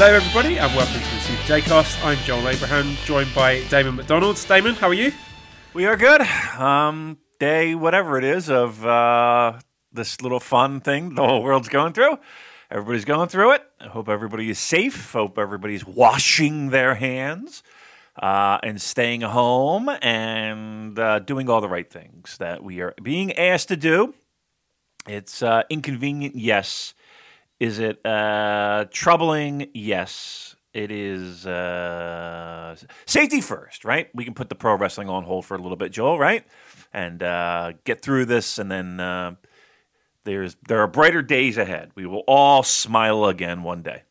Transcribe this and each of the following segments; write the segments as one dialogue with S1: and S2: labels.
S1: Hello, everybody, and welcome to the Super J-Cast. I'm Joel Abraham, joined by Damon McDonald. Damon, how are you?
S2: We are good. Um, day whatever it is of uh, this little fun thing the whole world's going through. Everybody's going through it. I hope everybody is safe. Hope everybody's washing their hands uh, and staying home and uh, doing all the right things that we are being asked to do. It's uh, inconvenient, yes. Is it uh, troubling? Yes. It is uh, safety first, right? We can put the pro wrestling on hold for a little bit, Joel, right? And uh, get through this, and then uh, there's there are brighter days ahead. We will all smile again one day.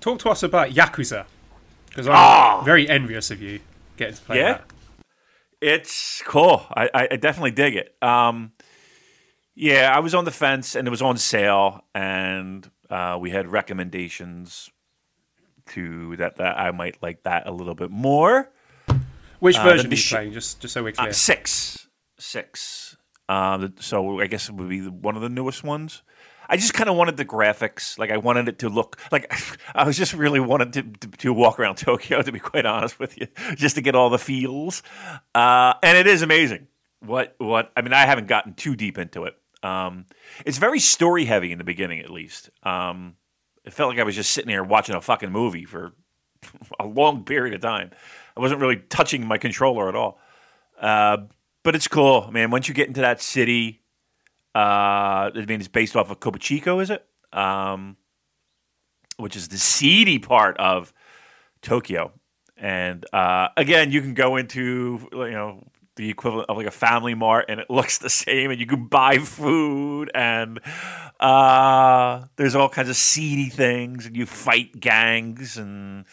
S1: Talk to us about Yakuza, because I'm
S2: Ah!
S1: very envious of you getting to play
S2: Yeah?
S1: that.
S2: It's cool. I, I, I definitely dig it. Um, yeah, I was on the fence, and it was on sale, and uh, we had recommendations to that that I might like that a little bit more.
S1: Which
S2: Uh,
S1: version are you playing? Just, just so we're
S2: Uh,
S1: clear.
S2: six, six. Um, so I guess it would be the- one of the newest ones. I just kind of wanted the graphics, like I wanted it to look like I was just really wanted to, to, to walk around Tokyo. To be quite honest with you, just to get all the feels, uh, and it is amazing. What what I mean, I haven't gotten too deep into it. Um, it's very story heavy in the beginning, at least. Um, it felt like I was just sitting here watching a fucking movie for a long period of time. I wasn't really touching my controller at all. Uh, but it's cool, man. Once you get into that city, uh, I mean, it's based off of Kobuchiko, is it? Um, which is the seedy part of Tokyo. And uh, again, you can go into you know the equivalent of like a family mart, and it looks the same, and you can buy food, and uh, there's all kinds of seedy things, and you fight gangs, and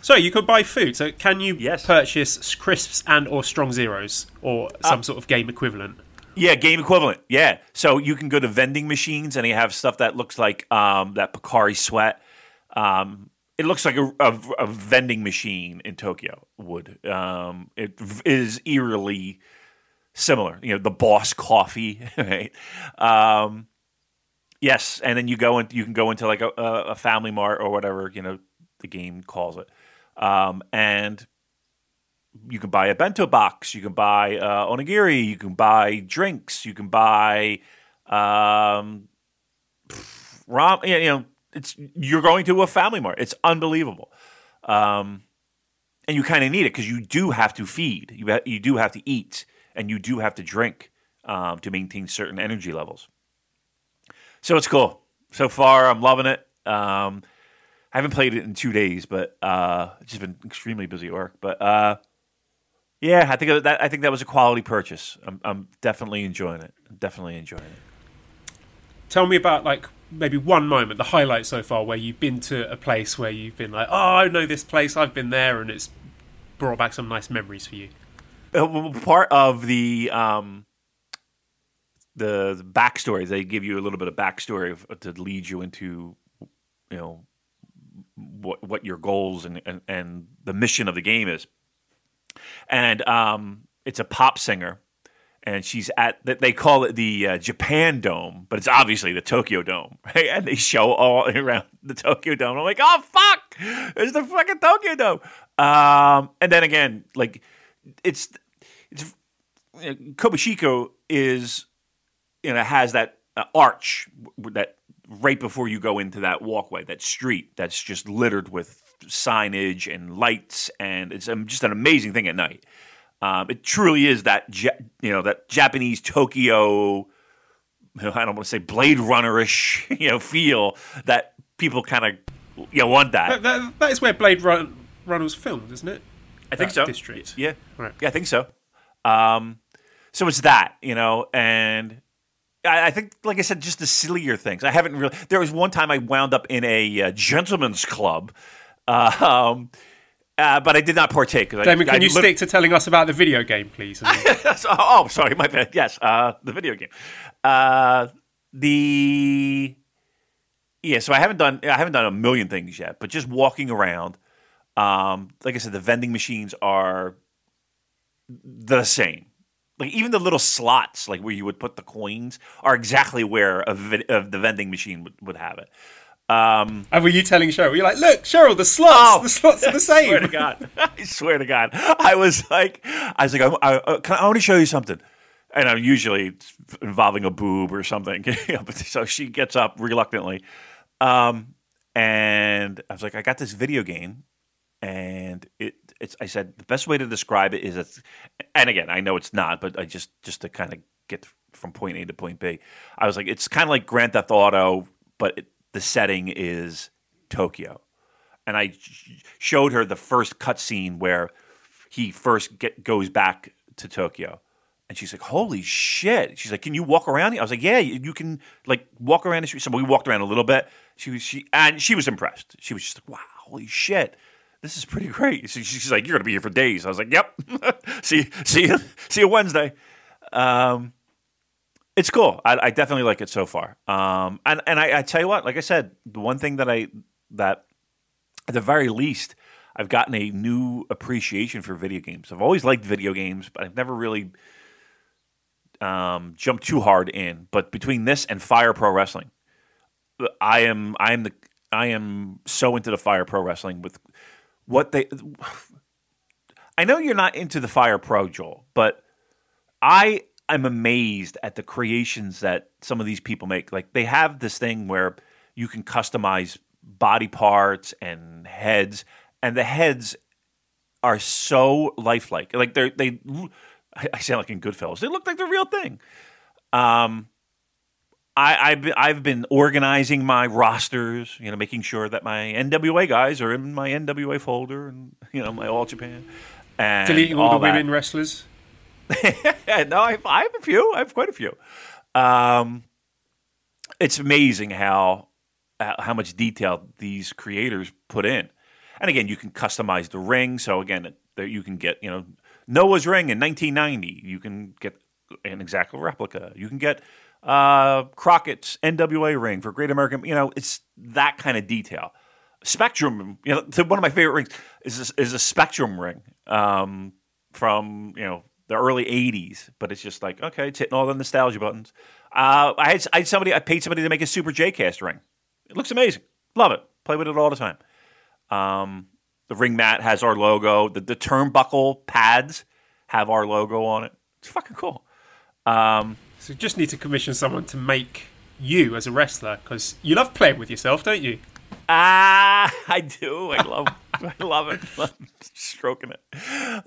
S1: So you could buy food. So can you
S2: Yes.
S1: purchase crisps and or strong zeros or
S2: Uh,
S1: some sort of game equivalent?
S2: Yeah, game equivalent. Yeah. So you can go to vending machines and they have stuff that looks like um, that Pocari sweat. Um, it looks like a, a, a vending machine in Tokyo would. Um, it is eerily similar. You know, the Boss coffee, right? Um, yes, and then you go and you can go into like a, a Family Mart or whatever you know the game calls it, um, and you can buy a bento box, you can buy uh, onigiri, you can buy drinks, you can buy um. You know, it's you're going to a family mart. It's unbelievable, um, and you kind of need it because you do have to feed, you ha- you do have to eat, and you do have to drink um, to maintain certain energy levels. So it's cool. So far, I'm loving it. Um, I haven't played it in two days, but uh, it's just been extremely busy at work. But uh, yeah, I think that I think that was a quality purchase. I'm, I'm definitely enjoying it. Definitely enjoying it.
S1: Tell me about like maybe one moment, the highlight so far, where you've been to a place where you've been like, oh, I know this place, I've been there, and it's brought back some nice memories for you.
S2: Uh, Part of the um, the, backstory, they give you a little bit of backstory to lead you into, you know, what what your goals and, and, and the mission of the game is. And um, it's a pop singer, and she's at they call it the uh, Japan Dome, but it's obviously the Tokyo Dome, right? And they show all around the Tokyo Dome. I'm like, oh fuck, it's the fucking Tokyo Dome. Um, and then again, like it's it's you know, Kobushiko is you know has that uh, arch that right before you go into that walkway, that street that's just littered with signage and lights, and it's um, just an amazing thing at night. Um, it truly is that ja- you know that Japanese Tokyo. you know, I don't want to say Blade Runner-ish, you know, feel that people kind of you know want that.
S1: That, that, that is where Blade Run, Runner was filmed, isn't it?
S2: I think
S1: that
S2: so.
S1: district.
S2: Yeah.
S1: Right.
S2: Yeah, I think so. Um, so it's that, you know, and I, I think, like I said, just the sillier things. I haven't really. There was one time I wound up in a uh, gentleman's club. Uh, um, uh, but I did not partake.
S1: Damon,
S2: I,
S1: can
S2: I
S1: you stick to telling us about the video game, please?
S2: oh, sorry, my bad. Yes, uh, the video game. Uh, the yeah. So I haven't done I haven't done a million things yet, but just walking around. Um, like I said, the vending machines are the same. Like even the little slots, like where you would put the coins, are exactly where a, the vending machine would, would have it. Um,
S1: and were you telling Cheryl? You're like, look, Cheryl, the slots,
S2: Oh,
S1: the slots are the same.
S2: I swear to. God. I swear to God. I was like, I was like, I, I, can I, I want to show you something. And I'm usually involving a boob or something. so she gets up reluctantly. Um, and I was like, I got this video game. And it, it's, I said, the best way to describe it is, it's, and again, I know it's not, but I just, just to kind of get from point A to point B, I was like, it's kind of like Grand Theft Auto, but it, the setting is Tokyo and I showed her the first cutscene where he first get, goes back to Tokyo. And she's like, "Holy shit!" She's like, "Can you walk around?" here?" I was like, "Yeah, you, can like walk around the street." So we walked around a little bit. She was she and she was impressed. She was just like, "Wow, holy shit, this is pretty great." So she's like, "You're gonna be here for days." I was like, "Yep, see see you see you Wednesday." Um, it's cool. I, I definitely like it so far. Um, and and I, I tell you what, like I said, the one thing that I that at the very least, I've gotten a new appreciation for video games. I've always liked video games, but I've never really um, jumped too hard in. But between this and Fire Pro Wrestling, I am I am the I am so into the Fire Pro Wrestling with what they. I know you're not into the Fire Pro, Joel, but I am amazed at the creations that some of these people make. Like they have this thing where you can customize body parts and heads, and the heads are so lifelike. Like they're they. I sound like in Goodfellas. They look like the real thing. Um, I, I've been, I've been organizing my rosters, you know, making sure that my NWA guys are in my NWA folder, and you know, my All Japan, and
S1: Deleting all, the
S2: that.
S1: women wrestlers.
S2: no, I have, I have a few. I have quite a few. Um, it's amazing how uh, how much detail these creators put in. And again, you can customize the ring. So again, you can get you know Noah's ring in 1990. You can get an exact replica. You can get uh, Crockett's NWA ring for Great American. You know, it's that kind of detail. Spectrum, you know, one of my favorite rings is a, is a Spectrum ring um, from you know the early '80s, but it's just like okay, it's hitting all the nostalgia buttons. Uh, I had I had somebody I paid somebody to make a Super J Cast ring. It looks amazing. Love it. Play with it all the time. Um, the ring mat has our logo. The, the turnbuckle pads have our logo on it. It's fucking cool. Um,
S1: So you just need to commission someone to make you as a wrestler because you love playing with yourself, don't you?
S2: Ah, I do. I love, I love it. Love stroking it.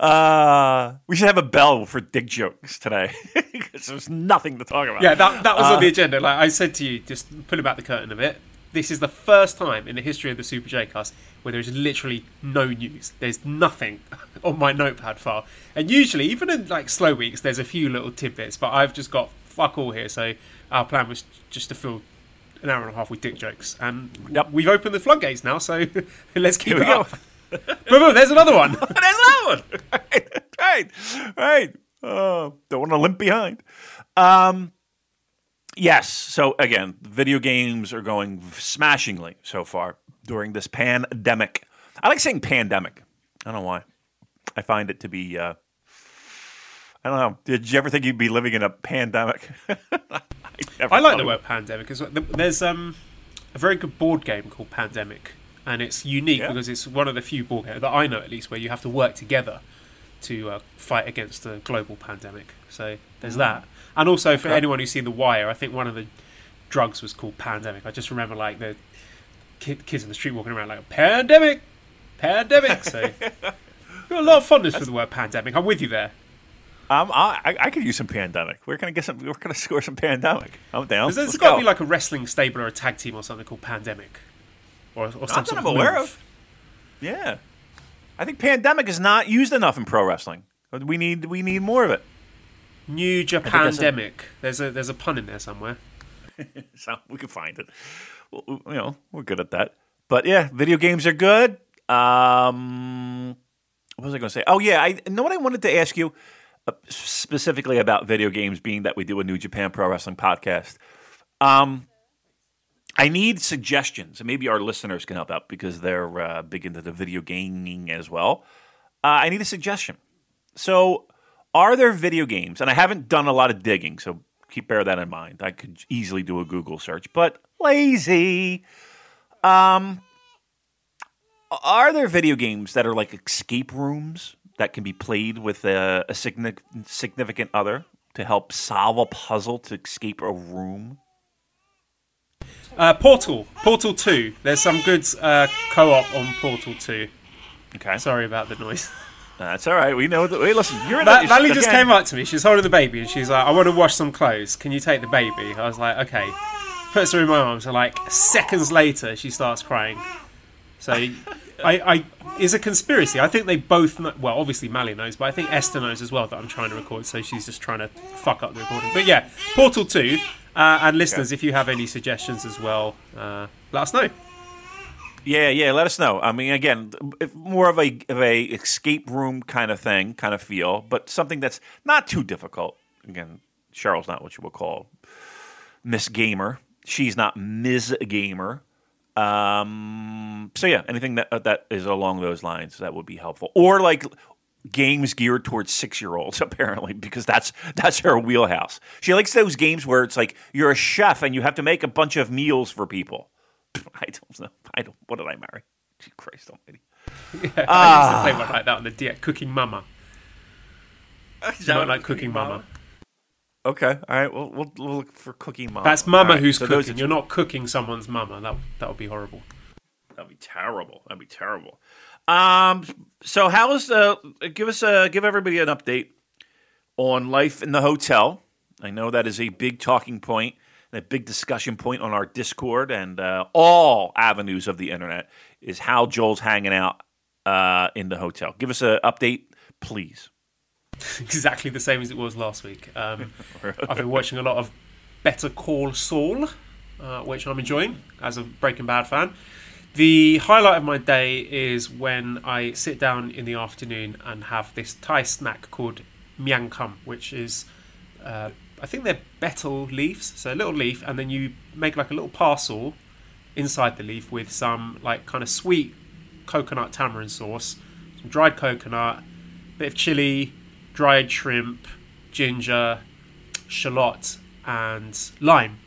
S2: Uh, we should have a bell for dick jokes today because there's nothing to talk about.
S1: Yeah, that, that was
S2: Uh,
S1: on the agenda. Like I said to you, just pulling back the curtain a bit. This is the first time in the history of the Super J Cast where there's literally no news. There's nothing on my notepad file. And usually, even in like slow weeks, there's a few little tidbits, but I've just got fuck all here. So our plan was just to fill an hour and a half with dick jokes. And
S2: Yep.
S1: we've opened the floodgates now, so let's keep
S2: Here
S1: it up. boom, boom, there's another one.
S2: There's that one. right, right. Oh, don't want to limp behind. Um, yes. So again, video games are going smashingly so far during this pandemic. I like saying pandemic. I don't know why. I find it to be. Uh, I don't know. Did you ever think you'd be living in a pandemic? I,
S1: like the word pandemic because there's um, a very good board game called Pandemic, and it's unique
S2: Yeah.
S1: because it's one of the few board games that I know at least where you have to work together to uh, fight against a global pandemic. So there's that, and also for anyone who's seen The Wire, I think one of the drugs was called Pandemic. I just remember like the kid, kids in the street walking around like Pandemic, Pandemic. So got a lot of fondness for the word pandemic. I'm with you there.
S2: Um, I, I- I could use some pandemic. We're gonna get some. We're gonna score some pandemic. I'm down.
S1: There's, got to be like a wrestling stable or a tag team or something called Pandemic, or, or some
S2: Not
S1: sort
S2: I'm aware
S1: move.
S2: of. Yeah, I think pandemic is not used enough in pro wrestling. We need we need more of it.
S1: New
S2: Japan
S1: pandemic. There's a there's a pun in there somewhere.
S2: so we can find it. Well, You know, we're good at that. But yeah, video games are good. Um, what was I going to say? Oh yeah, I know what I wanted to ask you specifically about video games, being that we do a New Japan Pro Wrestling podcast. Um, I need suggestions, and maybe our listeners can help out because they're uh, big into the video gaming as well. Uh, I need a suggestion. So, are there video games? And I haven't done a lot of digging, so keep bear that in mind. I could easily do a Google search, but lazy. Um, are there video games that are like escape rooms that can be played with a, a significant other to help solve a puzzle to escape a room?
S1: Uh, Portal, Portal Two. There's some good uh, co-op on Portal Two.
S2: Okay,
S1: Sorry about the noise.
S2: that's all right. We know that. Wait, listen, you're the,
S1: Mally just
S2: again-
S1: came up to me. She's holding the baby, and she's like, "I want to wash some clothes. Can you take the baby?" I was like, "Okay." Puts her in my arms, and like seconds later, she starts crying. So, I, I is a conspiracy. I think they both. Know, well, obviously Mally knows, but I think Esther knows as well that I'm trying to record. So she's just trying to fuck up the recording. But yeah, Portal Two, uh, and listeners, if you have any suggestions as well, uh, let us know.
S2: Yeah, yeah. Let us know. I mean, again, more of a of a escape room kind of thing, kind of feel, but something that's not too difficult. Again, Cheryl's not what you would call Miss Gamer. She's not Ms. Gamer. Um, so yeah, anything that that is along those lines that would be helpful, or like games geared towards six year olds apparently because that's that's her wheelhouse. She likes those games where it's like you're a chef and you have to make a bunch of meals for people. I don't know. I don't. What did I marry? Gee, Christ Almighty.
S1: I used to play one like that on the D- Cooking Mama. Not like Cooking Mama.
S2: Okay. All right. We'll, we'll, we'll look for Cooking Mama.
S1: That's Mama
S2: right,
S1: who's
S2: so
S1: cooking.
S2: are-
S1: You're not cooking someone's mama. That that would be horrible.
S2: That'd be terrible. That'd be terrible. Um. So how's uh? Give us a give everybody an update on life in the hotel. I know that is a big talking point and a big discussion point on our Discord and uh, all avenues of the internet. Is how Joel's hanging out uh, in the hotel. Give us an update, please.
S1: exactly the same as it was last week. Um, I've been watching a lot of Better Call Saul, uh, which I'm enjoying as a Breaking Bad fan. The highlight of my day is when I sit down in the afternoon and have this Thai snack called Miang Kum, which is, uh, I think they're betel leaves, so a little leaf, and then you make like a little parcel inside the leaf with some like kind of sweet coconut tamarind sauce, some dried coconut, bit of chili, dried shrimp, ginger, shallot, and lime,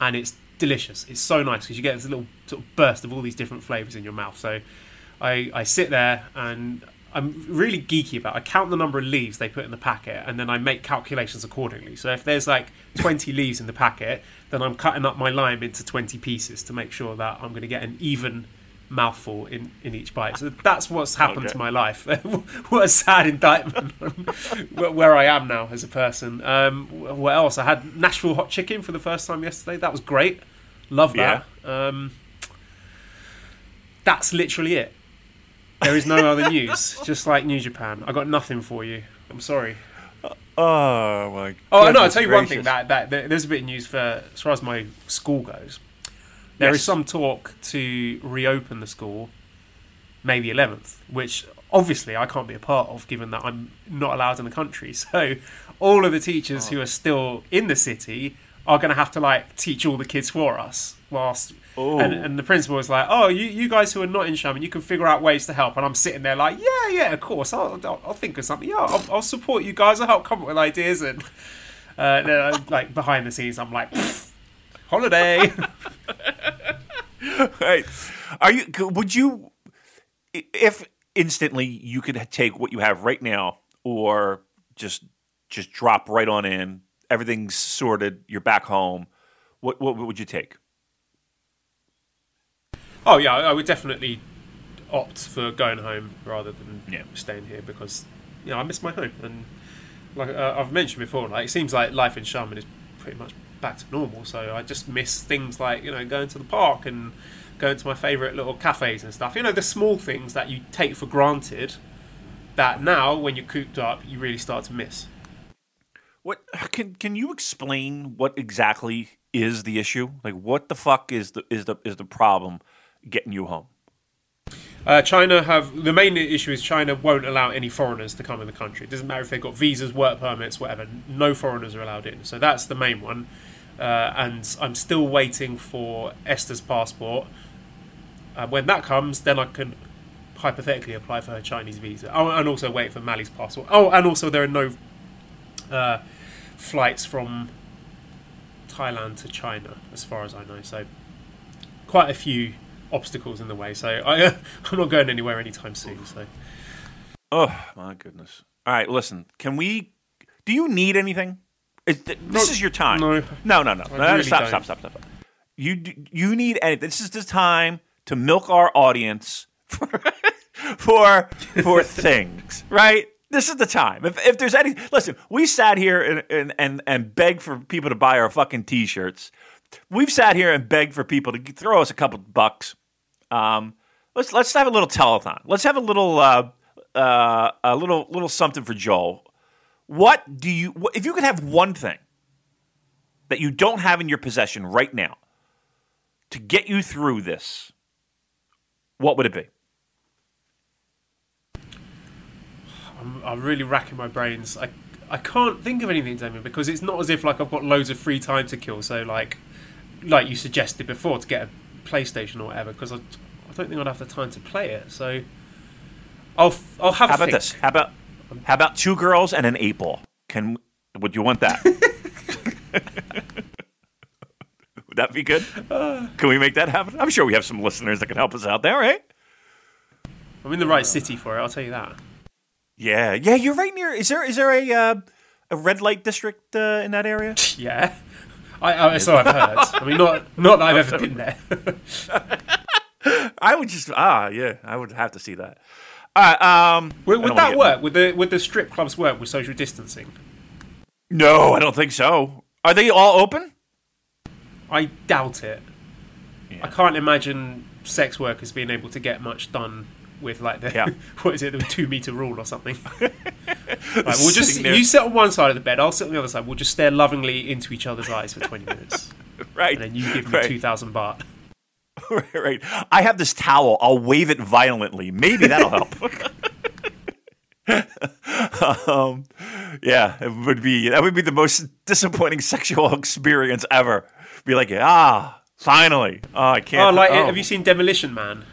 S1: and it's delicious. It's so nice because you get this little sort of burst of all these different flavors in your mouth. So I I sit there and I'm really geeky about. It. I count the number of leaves they put in the packet, and then I make calculations accordingly. So if there's like 20 leaves in the packet, then I'm cutting up my lime into 20 pieces to make sure that I'm going to get an even mouthful in, in each bite. So that's what's happened
S2: Okay.
S1: to my life. what a sad indictment where I am now as a person. Um, what else? I had Nashville hot chicken for the first time yesterday. That was great. Love that. Um, that's literally it. There is no other news. Just like New Japan. I got nothing for you. I'm sorry.
S2: Oh my!
S1: Oh no! I'll tell you one thing. That, that that there's a bit of news for as far as my school goes. There is
S2: Yes.
S1: some talk to reopen the school May the 11th, which obviously I can't be a part of, given that I'm not allowed in the country. So all of the teachers who are still in the city are going to have to like teach all the kids for us. Whilst
S2: Ooh.
S1: and, and the principal was like, "Oh, you, you guys who are not in Xiamen, you can figure out ways to help." And I'm sitting there like, "Yeah, yeah, of course. I'll, I'll, I'll think of something. Yeah, I'll, I'll support you guys. I'll help come up with ideas." And uh, then, like behind the scenes, I'm like, "Holiday."
S2: Right. Are you? Would you, if instantly you could take what you have right now, or just just drop right on in, everything's sorted, you're back home. What what would you take?
S1: Oh yeah, I would definitely opt for going home rather than
S2: Yeah.
S1: staying here because you know I miss my home and like uh, I've mentioned before, like it seems like life in Xiamen is pretty much back to normal. So I just miss things like you know going to the park and going to my favourite little cafes and stuff. You know the small things that you take for granted that now when you're cooped up you really start to miss.
S2: What can can you explain what exactly is the issue? Like, what the fuck is the is the is the problem getting you home?
S1: Uh, China have the main issue is China won't allow any foreigners to come in the country. It doesn't matter if they've got visas, work permits, whatever. No foreigners are allowed in. So that's the main one. Uh, and I'm still waiting for Esther's passport. Uh, when that comes, then I can hypothetically apply for her Chinese visa. Oh, and also wait for Mali's passport. Oh, and also there are no uh, flights from Thailand to China, as far as I know. So quite a few obstacles in the way. So I, uh, I'm not going anywhere anytime soon. So
S2: Oh my goodness! All right, listen. Can we? Do you need anything? Is th- this is your time.
S1: no.
S2: no, no, no. No,
S1: really
S2: stop, stop, stop, stop, stop. You you need anything? This is the time to milk our audience for for, for things, right? This is the time. If, if there's any, listen, we sat here and, and, and, and begged for people to buy our fucking t-shirts. We've sat here and begged for people to throw us a couple bucks. Um, let's let's have a little telethon. Let's have a little uh, uh, a little little something for Joel. What do you? If you could have one thing that you don't have in your possession right now to get you through this, what would it be?
S1: I'm, I'm really racking my brains. I I can't think of anything, Damien, because it's not as if like I've got loads of free time to kill. So like like you suggested before to get a PlayStation or whatever, because I, I don't think I'd have the time to play it. So I'll f- I'll have
S2: How about
S1: think.
S2: this? How about how about two girls and an eight ball? Can would you want that? would that be good? Can we make that happen? I'm sure we have some listeners that can help us out there, right?
S1: I'm in the right city for it. I'll tell you that.
S2: Yeah, yeah. You're right near. Is there is there a uh, a red light district uh, in that area?
S1: Yeah. I, I so I've heard. I mean, not not that I've ever been there.
S2: I would just ah yeah. I would have to see that. All right. Um,
S1: would would that work? Would the would the strip clubs work with social distancing?
S2: No, I don't think so. Are they all open?
S1: I doubt it. I can't imagine sex workers being able to get much done with like the
S2: Yeah.
S1: what is it the two meter rule or something. Right, we'll just
S2: there.
S1: you sit on one side of the bed, I'll sit on the other side. We'll just stare lovingly into each other's eyes for twenty minutes,
S2: Right.
S1: and then you give me
S2: right.
S1: two thousand baht.
S2: right, right. I have this towel. I'll wave it violently. Maybe that'll help. um, yeah, it would be that would be the most disappointing sexual experience ever. Be like, ah, finally. Oh, I can't.
S1: Oh, like
S2: oh.
S1: have you seen Demolition Man?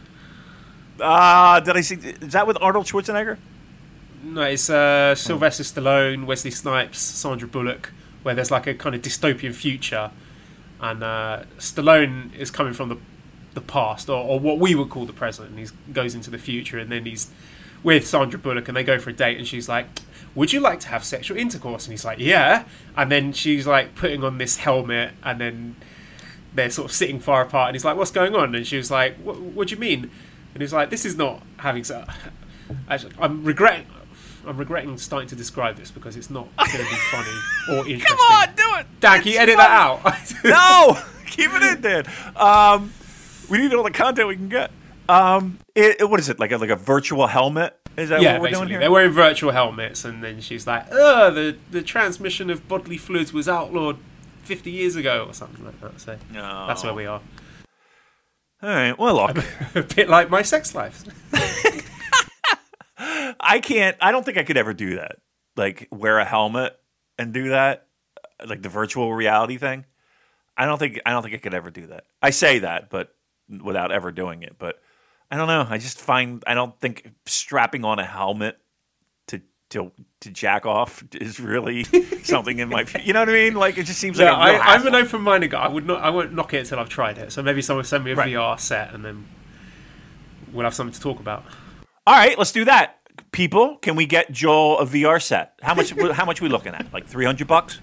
S2: Ah, did I see? Is that with Arnold Schwarzenegger?
S1: No, it's uh, Sylvester Stallone, Wesley Snipes, Sandra Bullock, where there's like a kind of dystopian future, and uh, Stallone is coming from the the past, or, or what we would call the present, and he goes into the future, and then he's with Sandra Bullock, and they go for a date, and she's like, "Would you like to have sexual intercourse?" And he's like, "Yeah," and then she's like putting on this helmet, and then they're sort of sitting far apart, and he's like, "What's going on?" And she was like, "What, do you mean?" And he's like, "This is not having sex." Actually, I'm regretting. I'm regretting starting to describe this because it's not going to be funny or interesting.
S2: Come on, do it.
S1: Dan, can you edit that out?
S2: no, keep it in, Dan. Um, we need all the content we can get. Um, it, it- what is it like? A, like a virtual helmet? Is that
S1: yeah,
S2: what we're doing here?
S1: they're wearing virtual helmets, and then she's like, "Oh, the the transmission of bodily fluids was outlawed 50 years ago, or something like that." So that's where we are.
S2: All right. Well, look,
S1: a bit like my sex life.
S2: I can't. I don't think I could ever do that. Like wear a helmet and do that, like the virtual reality thing. I don't think. I don't think I could ever do that. I say that, but without ever doing it. But I don't know. I just find I don't think strapping on a helmet to to to jack off is really something in my. You know what I mean? Like it just seems
S1: Yeah,
S2: like
S1: I, I'm an open-minded guy. I would not. I won't knock it until I've tried it. So maybe someone send me a
S2: Right.
S1: VR set, and then we'll have something to talk about.
S2: All right, let's do that. People, can we get Joel a VR set? How much? how much are we looking at? Like three hundred bucks?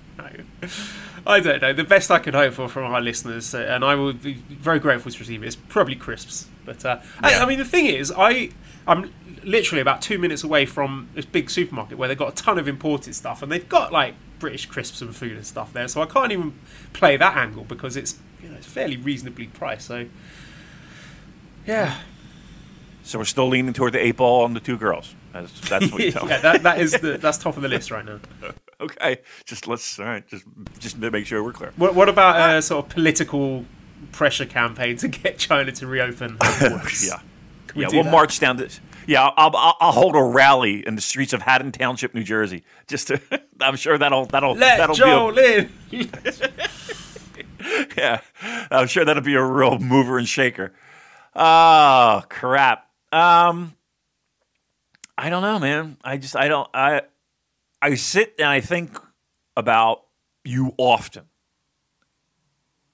S1: I don't know. The best I can hope for from our listeners, uh, and I would be very grateful to receive it, is probably crisps. But uh, I,
S2: Yeah.
S1: I mean, the thing is, I I'm literally about two minutes away from this big supermarket where they've got a ton of imported stuff, and they've got like British crisps and food and stuff there. So I can't even play that angle because it's you know it's fairly reasonably priced. So yeah,
S2: So we're still leaning toward the eight ball on the two girls. That's, that's what you're telling
S1: yeah,
S2: me.
S1: that, that is the, that's top of the list right now.
S2: okay, just let's all right, just just make sure we're clear.
S1: What, what about a sort of political pressure campaign to get China to reopen?
S2: yeah,
S1: we
S2: yeah, we'll
S1: that?
S2: march down this. Yeah, I'll, I'll I'll hold a rally in the streets of Haddon Township, New Jersey. Just to, I'm sure that'll that'll
S1: Let
S2: that'll
S1: Joel
S2: be
S1: in.
S2: a, yeah, I'm sure that'll be a real mover and shaker. Oh crap. Um, I don't know, man. I just I don't I I sit and I think about you often.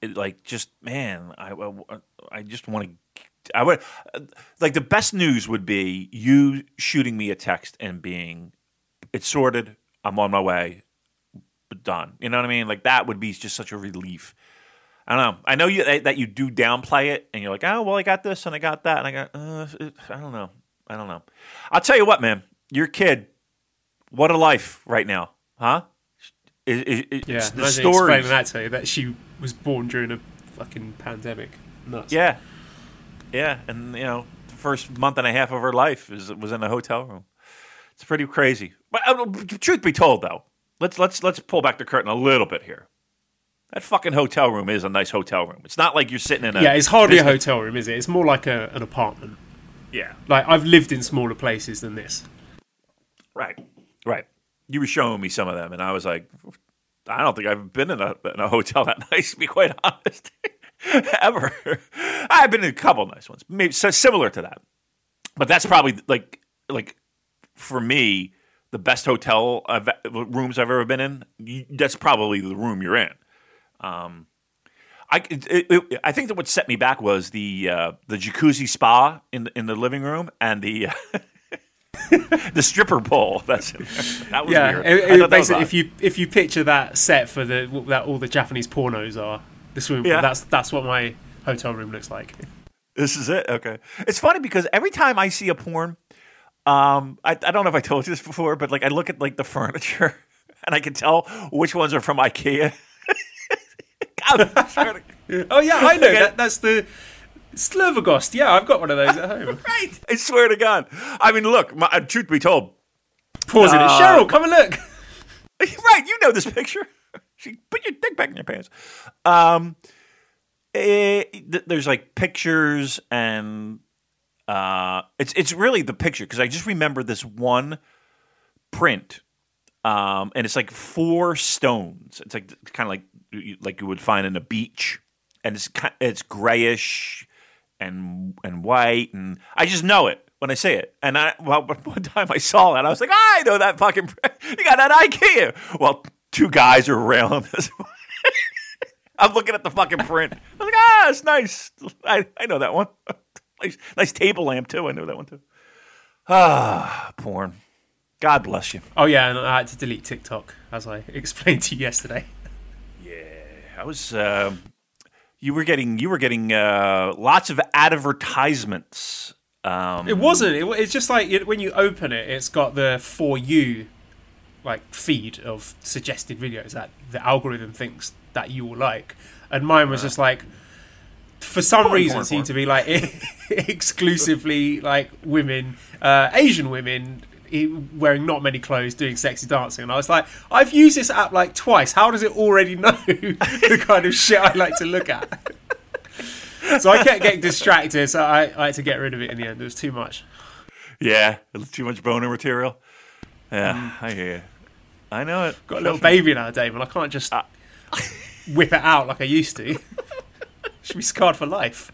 S2: It, like just man, I I, I just want to. I would like the best news would be you shooting me a text and being, it's sorted. I'm on my way. Done. You know what I mean? Like that would be just such a relief. I don't know. I know you that you do downplay it, and you're like, oh well, I got this and I got that, and I got. Uh, I don't know. I don't know. I'll tell you what, man. Your kid, what a life right now, huh? It, it, it,
S1: Yeah,
S2: the story
S1: explaining that to you that she was born during a fucking pandemic. Nuts.
S2: Yeah, yeah, and you know, the first month and a half of her life is was in a hotel room. It's pretty crazy. But uh, truth be told, though, let's let's let's pull back the curtain a little bit here. That fucking hotel room is a nice hotel room. It's not like you're sitting in a
S1: Yeah, it's hardly a hotel room, is it? It's more like a, an apartment.
S2: Yeah,
S1: Like I've lived in smaller places than this.
S2: right, right. You were showing me some of them, and I was like, I don't think I've been in a in a hotel that nice. To be quite honest, ever. I've been in a couple nice ones, maybe so similar to that. But that's probably like like for me the best hotel I've, rooms I've ever been in. That's probably the room you're in. Um, I it, it, I think that what set me back was the uh, the jacuzzi spa in the, in the living room and the. the stripper pole. That's that was
S1: Yeah,
S2: weird.
S1: it- it-
S2: thought that was
S1: basically, if you if you picture that set for the that all the Japanese pornos are the swimming
S2: Yeah.
S1: pool, that's that's what my hotel room looks like.
S2: This is it. Okay. It's funny because every time I see a porn, um, I, I don't know if I told you this before, but like I look at like the furniture and I can tell which ones are from IKEA. God, I swear to-
S1: Oh yeah, I know that. That's the Slurvagost. Yeah, I've got one of those at home.
S2: right. I swear to God. I mean, look. My, uh, truth be told,
S1: it.
S2: Uh,
S1: Cheryl, come and look.
S2: right? You know this picture. She put your dick back in your pants. Um, eh, th- there's like pictures and uh, it's it's really the picture because I just remember this one print, um, and it's like four stones. It's like kind of like you- like you would find in a beach, and it's it's grayish and and white, and I just know it when I see it. And I well, one time I saw it, I was like, I know that fucking. print. You got that IKEA. Well, two guys are railing this. I'm looking at the fucking print. I'm like, ah, it's nice. I, I know that one. nice, nice table lamp too. I know that one too. Ah, porn. God bless you.
S1: Oh yeah, and I had to delete TikTok as I explained to you yesterday.
S2: Yeah, I was. Uh, you were getting. You were getting uh, lots of advertisements. Um,
S1: It wasn't. It, it's just like it, when you open it, it's got the for you like feed of suggested videos that the algorithm thinks that you will like, and mine was just like for some
S2: Porn,
S1: reason
S2: porn,
S1: seemed
S2: porn.
S1: to be like exclusively like women, uh, Asian women. Wearing not many clothes, doing sexy dancing, and I was like, "I've used this app like twice. How does it already know the kind of shit I like to look at?" so I kept getting distracted, so I, I had to get rid of it in the end. It was too much.
S2: Yeah, too much boner material. Yeah, I hear you. I know it.
S1: Mm. Got a little baby now, Damon. I can't just whip it out like I used to. Should be scarred for life.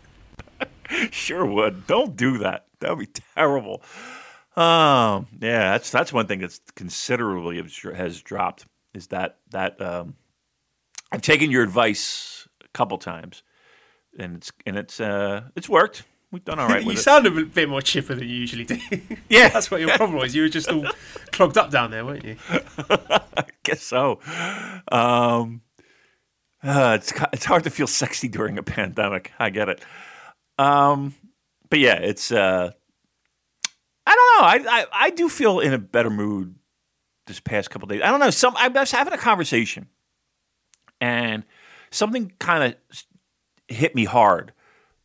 S2: Sure would. Don't do that. That would be terrible. Um, yeah, that's that's one thing that's considerably has- dropped. Is that that um, I've taken your advice a couple times, and it's and it's uh, it's worked. We've done all right
S1: you
S2: with it.
S1: sound a bit more chipper than you usually do.
S2: yeah,
S1: That's what your problem was. You were just all clogged up down there, weren't you?
S2: I guess so. Um, uh, it's it's hard to feel sexy during a pandemic. I get it. Um, but yeah, it's. Uh, I. I, I do feel in a better mood this past couple days. I don't know. Some I was having a conversation, and something kind of hit me hard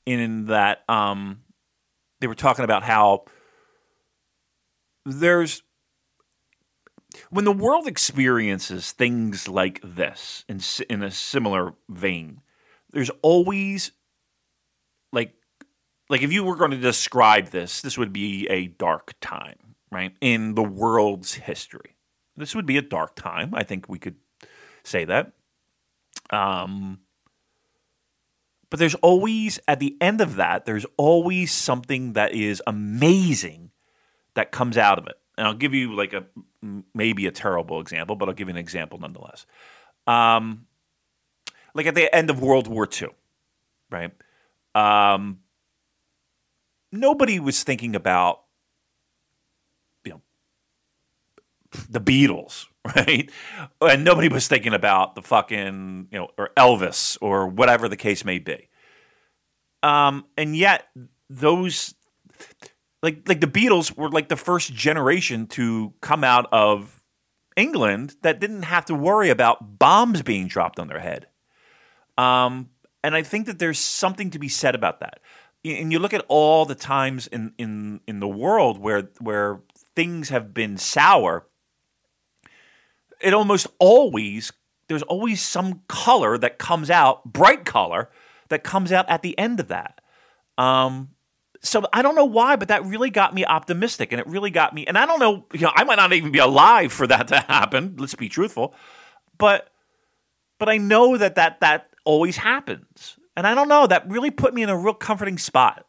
S2: in that um, they were talking about how there's when the world experiences things like this in in a similar vein, there's always like if you were going to describe this, this would be a dark time, right? In the world's history. This would be a dark time. I think we could say that. Um but there's always at the end of that, there's always something that is amazing that comes out of it. And I'll give you like a maybe a terrible example, but I'll give you an example nonetheless. Um, like at the end of World War II, right? Um, nobody was thinking about you know the Beatles, right? And nobody was thinking about the fucking you know or Elvis or whatever the case may be. Um, and yet those like like the Beatles were like the first generation to come out of England that didn't have to worry about bombs being dropped on their head. Um, and I think that there's something to be said about that. And you look at all the times in in in the world where where things have been sour. It almost always there's always some color that comes out, bright color that comes out at the end of that. Um, so I don't know why, but that really got me optimistic, and it really got me. And I don't know, you know, I might not even be alive for that to happen. Let's be truthful, but but I know that that that always happens, and I don't know. That really put me in a real comforting spot,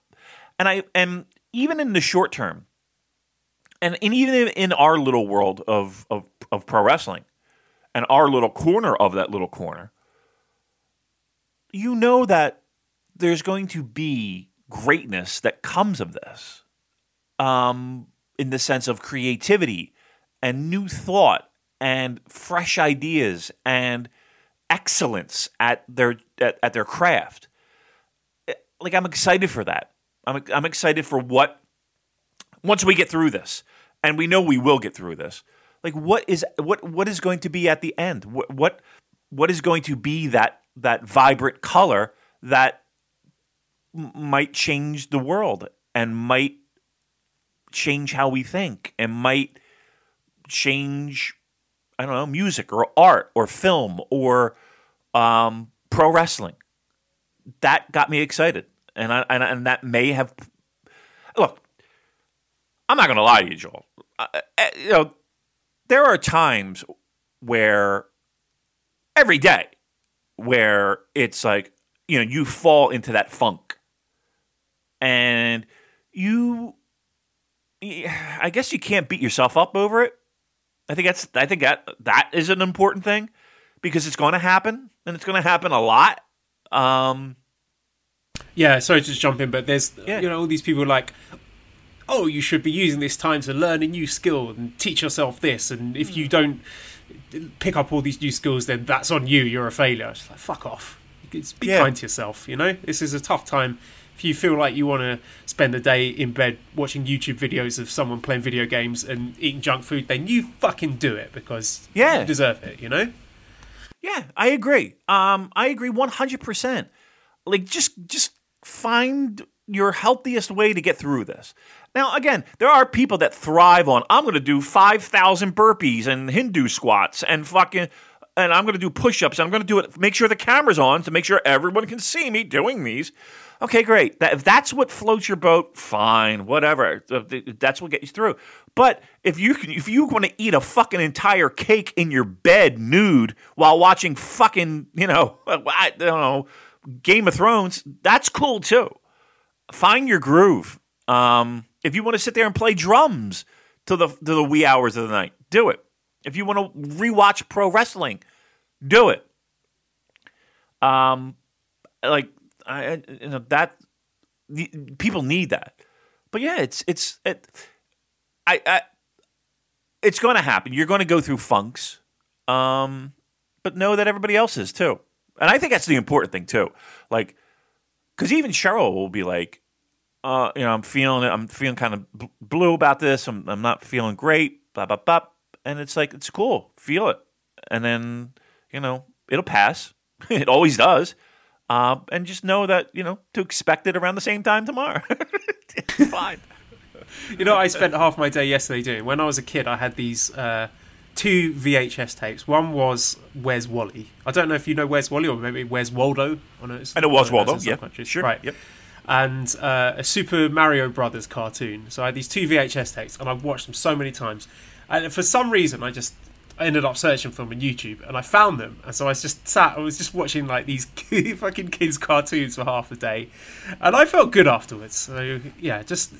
S2: and I and even in the short term, and, and even in our little world of of of pro wrestling, and our little corner of that little corner, you know that there's going to be greatness that comes of this um, in the sense of creativity and new thought and fresh ideas and excellence at their at, at their craft. Like i'm excited for that. I'm, I'm excited for what once we get through this and we know we will get through this like what is what what is going to be at the end? What what what is going to be that that vibrant color that might change the world and might change how we think and might change I don't know music or art or film or um, pro wrestling. That got me excited, and I, and, and that may have look. I'm not going to lie to you, Joel. You know, there are times where every day where it's like you know you fall into that funk and you I guess you can't beat yourself up over it. I think that's I think that that is an important thing because it's going to happen and it's going to happen a lot. Um,
S1: yeah, sorry to just jump in, but there's yeah. you know all these people like, oh, you should be using this time to learn a new skill and teach yourself this, and if you hmm. don't pick up all these new skills, then that's on you. You're a failure. It's like fuck off. Be yeah. kind to yourself. You know, this is a tough time if you feel like you want to spend a day in bed watching YouTube videos of someone playing video games and eating junk food, then you fucking do it because yeah. you deserve it, you know?
S2: Yeah, I agree. Um, I agree 100%. Like, just just find your healthiest way to get through this. Now, again, there are people that thrive on, I'm going to do 5,000 burpees and Hindu squats and fucking and I'm going to do push-ups. I'm going to do it. Make sure the camera's on to make sure everyone can see me doing these. Okay, great. That, if that's what floats your boat, fine, whatever. That's what gets you through. But if you can, if you want to eat a fucking entire cake in your bed nude while watching fucking, you know, I don't know, Game of Thrones, that's cool too. Find your groove. Um, if you want to sit there and play drums to the to the wee hours of the night, do it. If you want to rewatch pro wrestling, do it. Um, like I, you know that people need that. But yeah, it's it's it, I, I it's going to happen. You're going to go through funks, um, but know that everybody else is too. And I think that's the important thing too. Like, because even Cheryl will be like, uh, you know, I'm feeling. I'm feeling kind of blue about this. I'm I'm not feeling great. Blah blah blah. And it's like it's cool. Feel it, and then you know it'll pass. it always does. Uh, and just know that you know to expect it around the same time tomorrow. fine.
S1: You know, I spent half my day yesterday doing. When I was a kid, I had these uh, two VHS tapes. One was Where's Wally? I don't know if you know Where's Wally or maybe Where's Waldo. I know it's,
S2: I know Where's
S1: I
S2: Waldo, yeah, sure,
S1: Right.
S2: yep.
S1: And uh, a Super Mario Brothers cartoon. So I had these two VHS tapes, and I've watched them so many times. And for some reason, I just I ended up searching for them on YouTube, and I found them. And so I just sat. I was just watching like these fucking kids' cartoons for half a day, and I felt good afterwards. So yeah, just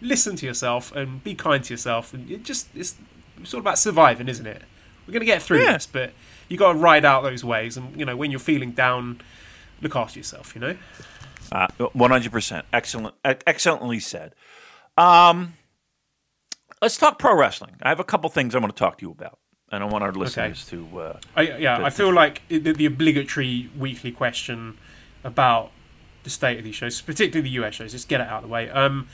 S1: listen to yourself and be kind to yourself, and it just it's, it's all about surviving, isn't it? We're gonna get through
S2: Yeah.
S1: this, but you got to ride out those waves, and you know when you're feeling down, look after yourself. You know.
S2: Uh, One hundred percent, excellent, excellently said. Um, let's talk pro wrestling. I have a couple things I want to talk to you about, and I want our listeners to. Uh,
S1: I, yeah,
S2: The-
S1: I feel like the, the obligatory weekly question about the state of these shows, particularly the US shows, just get it out of the way. Um,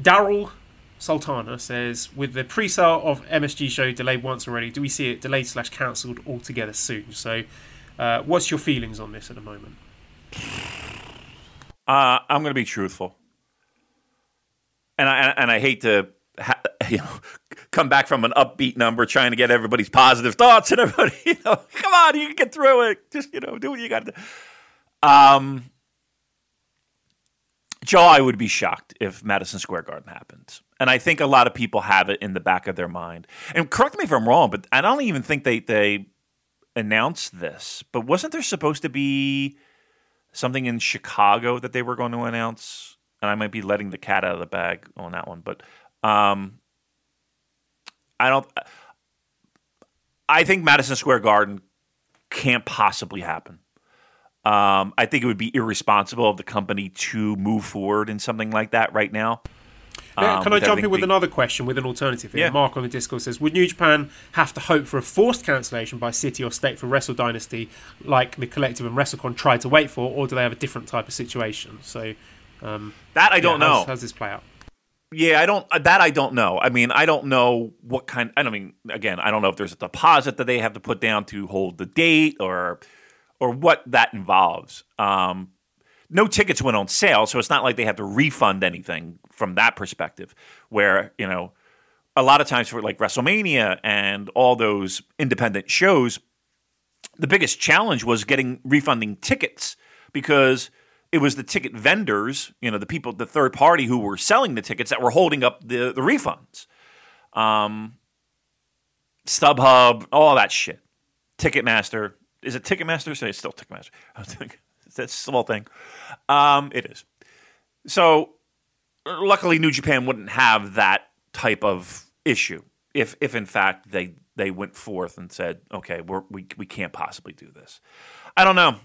S1: Daryl Sultana says, with the pre-sale of MSG show delayed once already, do we see it delayed slash cancelled altogether soon? So, uh, what's your feelings on this at the moment?
S2: Uh, I'm going to be truthful, and I and I hate to you know come back from an upbeat number trying to get everybody's positive thoughts and everybody you know come on you can get through it just you know do what you got to do. Um, Joe, I would be shocked if Madison Square Garden happens, and I think a lot of people have it in the back of their mind. And correct me if I'm wrong, but I don't even think they they announced this. But wasn't there supposed to be? something in Chicago that they were going to announce, and I might be letting the cat out of the bag on that one, but um, I don't. I think Madison Square Garden can't possibly happen. Um, I think it would be irresponsible of the company to move forward in something like that right now. Um,
S1: Can I jump in with another question with an alternative here?
S2: Yeah.
S1: Mark on the Discord says, would New Japan have to hope for a forced cancellation by city or state for Wrestle Dynasty, like the Collective and WrestleCon tried to wait for, or do they have a different type of situation? So, um,
S2: That I don't
S1: yeah,
S2: know.
S1: How's, how's this play out?
S2: Yeah, I don't. uh, That I don't know. I mean, I don't know what kind. I don't mean. Again, I don't know if there's a deposit that they have to put down to hold the date, or or what that involves. Um, no tickets went on sale, so it's not like they have to refund anything from that perspective. Where you know, a lot of times for like WrestleMania and all those independent shows, the biggest challenge was getting refunding tickets because it was the ticket vendors, you know, the people, the third party who were selling the tickets that were holding up the, the refunds. Um, StubHub, all that shit. Ticketmaster. Is it Ticketmaster? It's still Ticketmaster. That's a small thing. Um, it is. So luckily New Japan wouldn't have that type of issue if if in fact they they went forth and said, okay, we're, we we can't possibly do this. I don't know.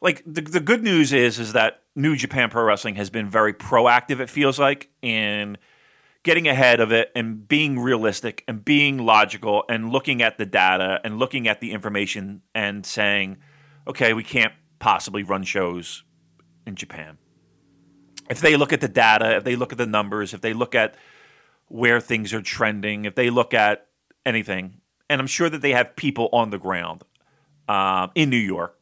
S2: Like the the good news is is that New Japan Pro Wrestling has been very proactive. It feels like in getting ahead of it and being realistic and being logical and looking at the data and looking at the information and saying, okay, we can't possibly run shows in Japan. If they look at the data, if they look at the numbers, if they look at where things are trending, if they look at anything, and I'm sure that they have people on the ground um, in New York.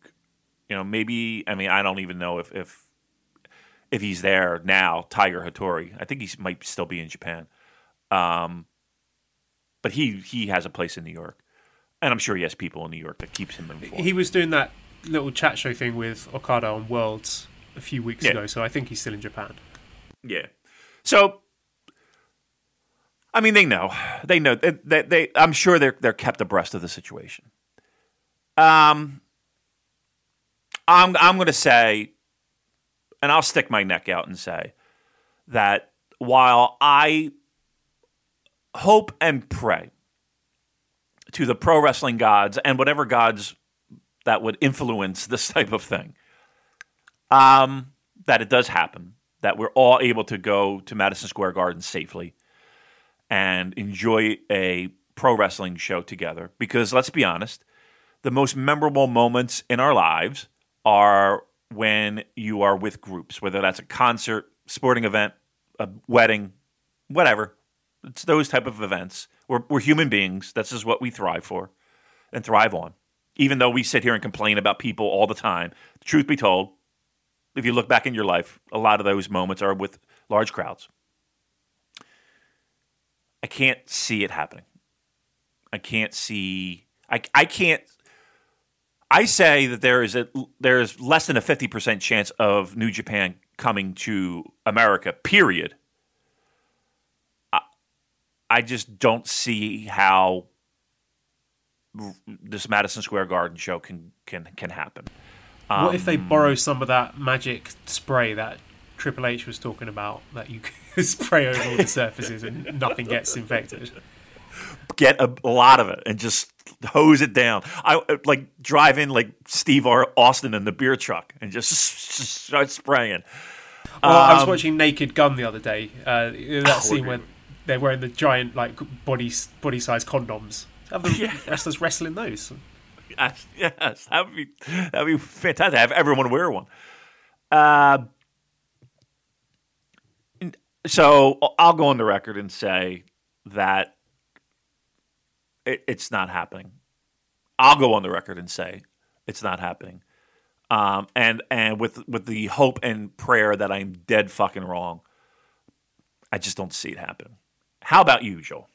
S2: You know, maybe I mean I don't even know if if if he's there now, Tiger Hattori. I think he might still be in Japan, um, but he he has a place in New York, and I'm sure he has people in New York that keeps him informed.
S1: He was doing that little chat show thing with Okada on Worlds a few weeks
S2: Yeah.
S1: ago, so I think he's still in Japan.
S2: Yeah. So, I mean, they know. They know. They, they, they, I'm sure they're they're kept abreast of the situation. Um, I'm I'm going to say, and I'll stick my neck out and say that while I hope and pray to the pro wrestling gods and whatever gods that would influence this type of thing, um, that it does happen, that we're all able to go to Madison Square Garden safely and enjoy a pro wrestling show together. Because let's be honest, the most memorable moments in our lives are when you are with groups, whether that's a concert, sporting event, a wedding, whatever. It's those type of events. We're, we're human beings. This is what we thrive for and thrive on. Even though we sit here and complain about people all the time, truth be told, if you look back in your life, a lot of those moments are with large crowds. I can't see it happening. I can't see. I I can't. I say that there is a there is less than a fifty percent chance of New Japan coming to America. Period. I, I just don't see how this Madison Square Garden show can can can happen.
S1: what if they um, borrow some of that magic spray that Triple H was talking about that you can spray over all the surfaces and nothing gets infected?
S2: Get a, a lot of it and just hose it down. I like drive in like Steve R. Austin in the beer truck and just start spraying.
S1: Well, I was
S2: Um,
S1: watching Naked Gun the other day. Uh, that
S2: Oh,
S1: scene where they're wearing the giant like body body size condoms. Have the
S2: Yeah.
S1: wrestlers wrestling those?
S2: Yes, yes, that would be that would be fantastic. Have everyone wear one. Uh, so I'll go on the record and say that it, it's not happening. I'll go on the record and say it's not happening. Um, and and with with the hope and prayer that I'm dead fucking wrong, I just don't see it happening. How about you, Joel?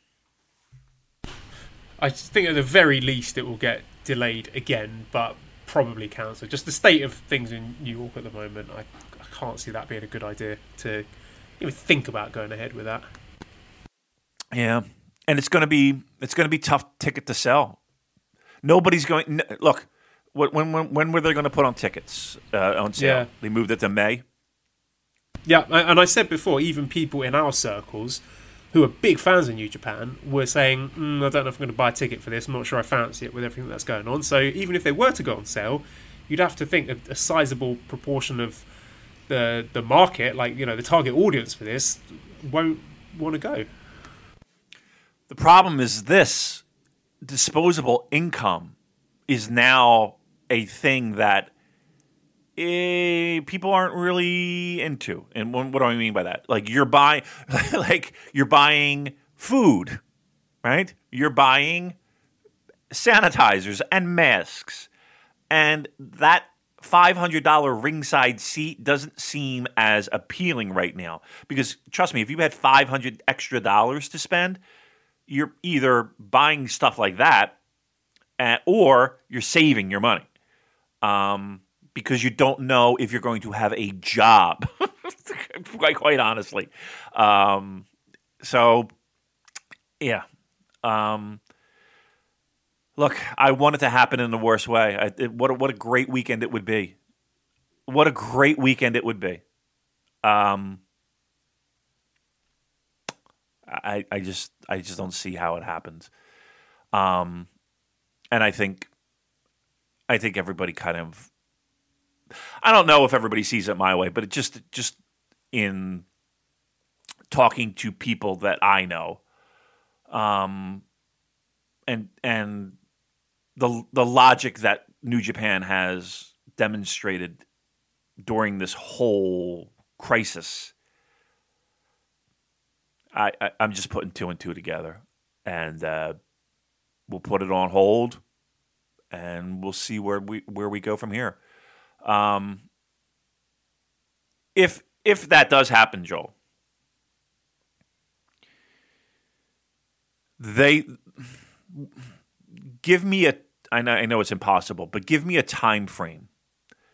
S1: I think at the very least it will get delayed again, but probably cancelled. Just the state of things in New York at the moment, I, I can't see that being a good idea to even think about going ahead with that.
S2: Yeah, and it's going to be it's going to be tough ticket to sell. Nobody's going. n- Look, when when when were they going to put on tickets uh, on sale?
S1: Yeah.
S2: They moved it to May.
S1: Yeah, and I said before, even people in our circles who are big fans of New Japan were saying, mm, I don't know if I'm going to buy a ticket for this. I'm not sure I fancy it with everything that's going on. So even if they were to go on sale, you'd have to think a, a sizable proportion of the the market, like you know, the target audience for this, won't want to go.
S2: The problem is this: disposable income is now a thing that eh, people aren't really into. And what, what do I mean by that? Like you're buying, like you're buying food, right? You're buying sanitizers and masks, and that $500 ringside seat doesn't seem as appealing right now because trust me if you had 500 extra dollars to spend you're either buying stuff like that uh, or you're saving your money um, because you don't know if you're going to have a job quite, quite honestly. Um, so yeah um, look i want it to happen in the worst way. I, it, what, a, what a great weekend it would be. What a great weekend it would be. Um, I, I just I just don't see how it happens. Um, and I think I think everybody kind of I don't know if everybody sees it my way, but it just just in talking to people that I know, um, and and the the logic that New Japan has demonstrated during this whole crisis I, I I'm just putting two and two together, and uh, we'll put it on hold, and we'll see where we where we go from here. Um, if if that does happen, Joel, they give me a. I know I know it's impossible, but give me a time frame.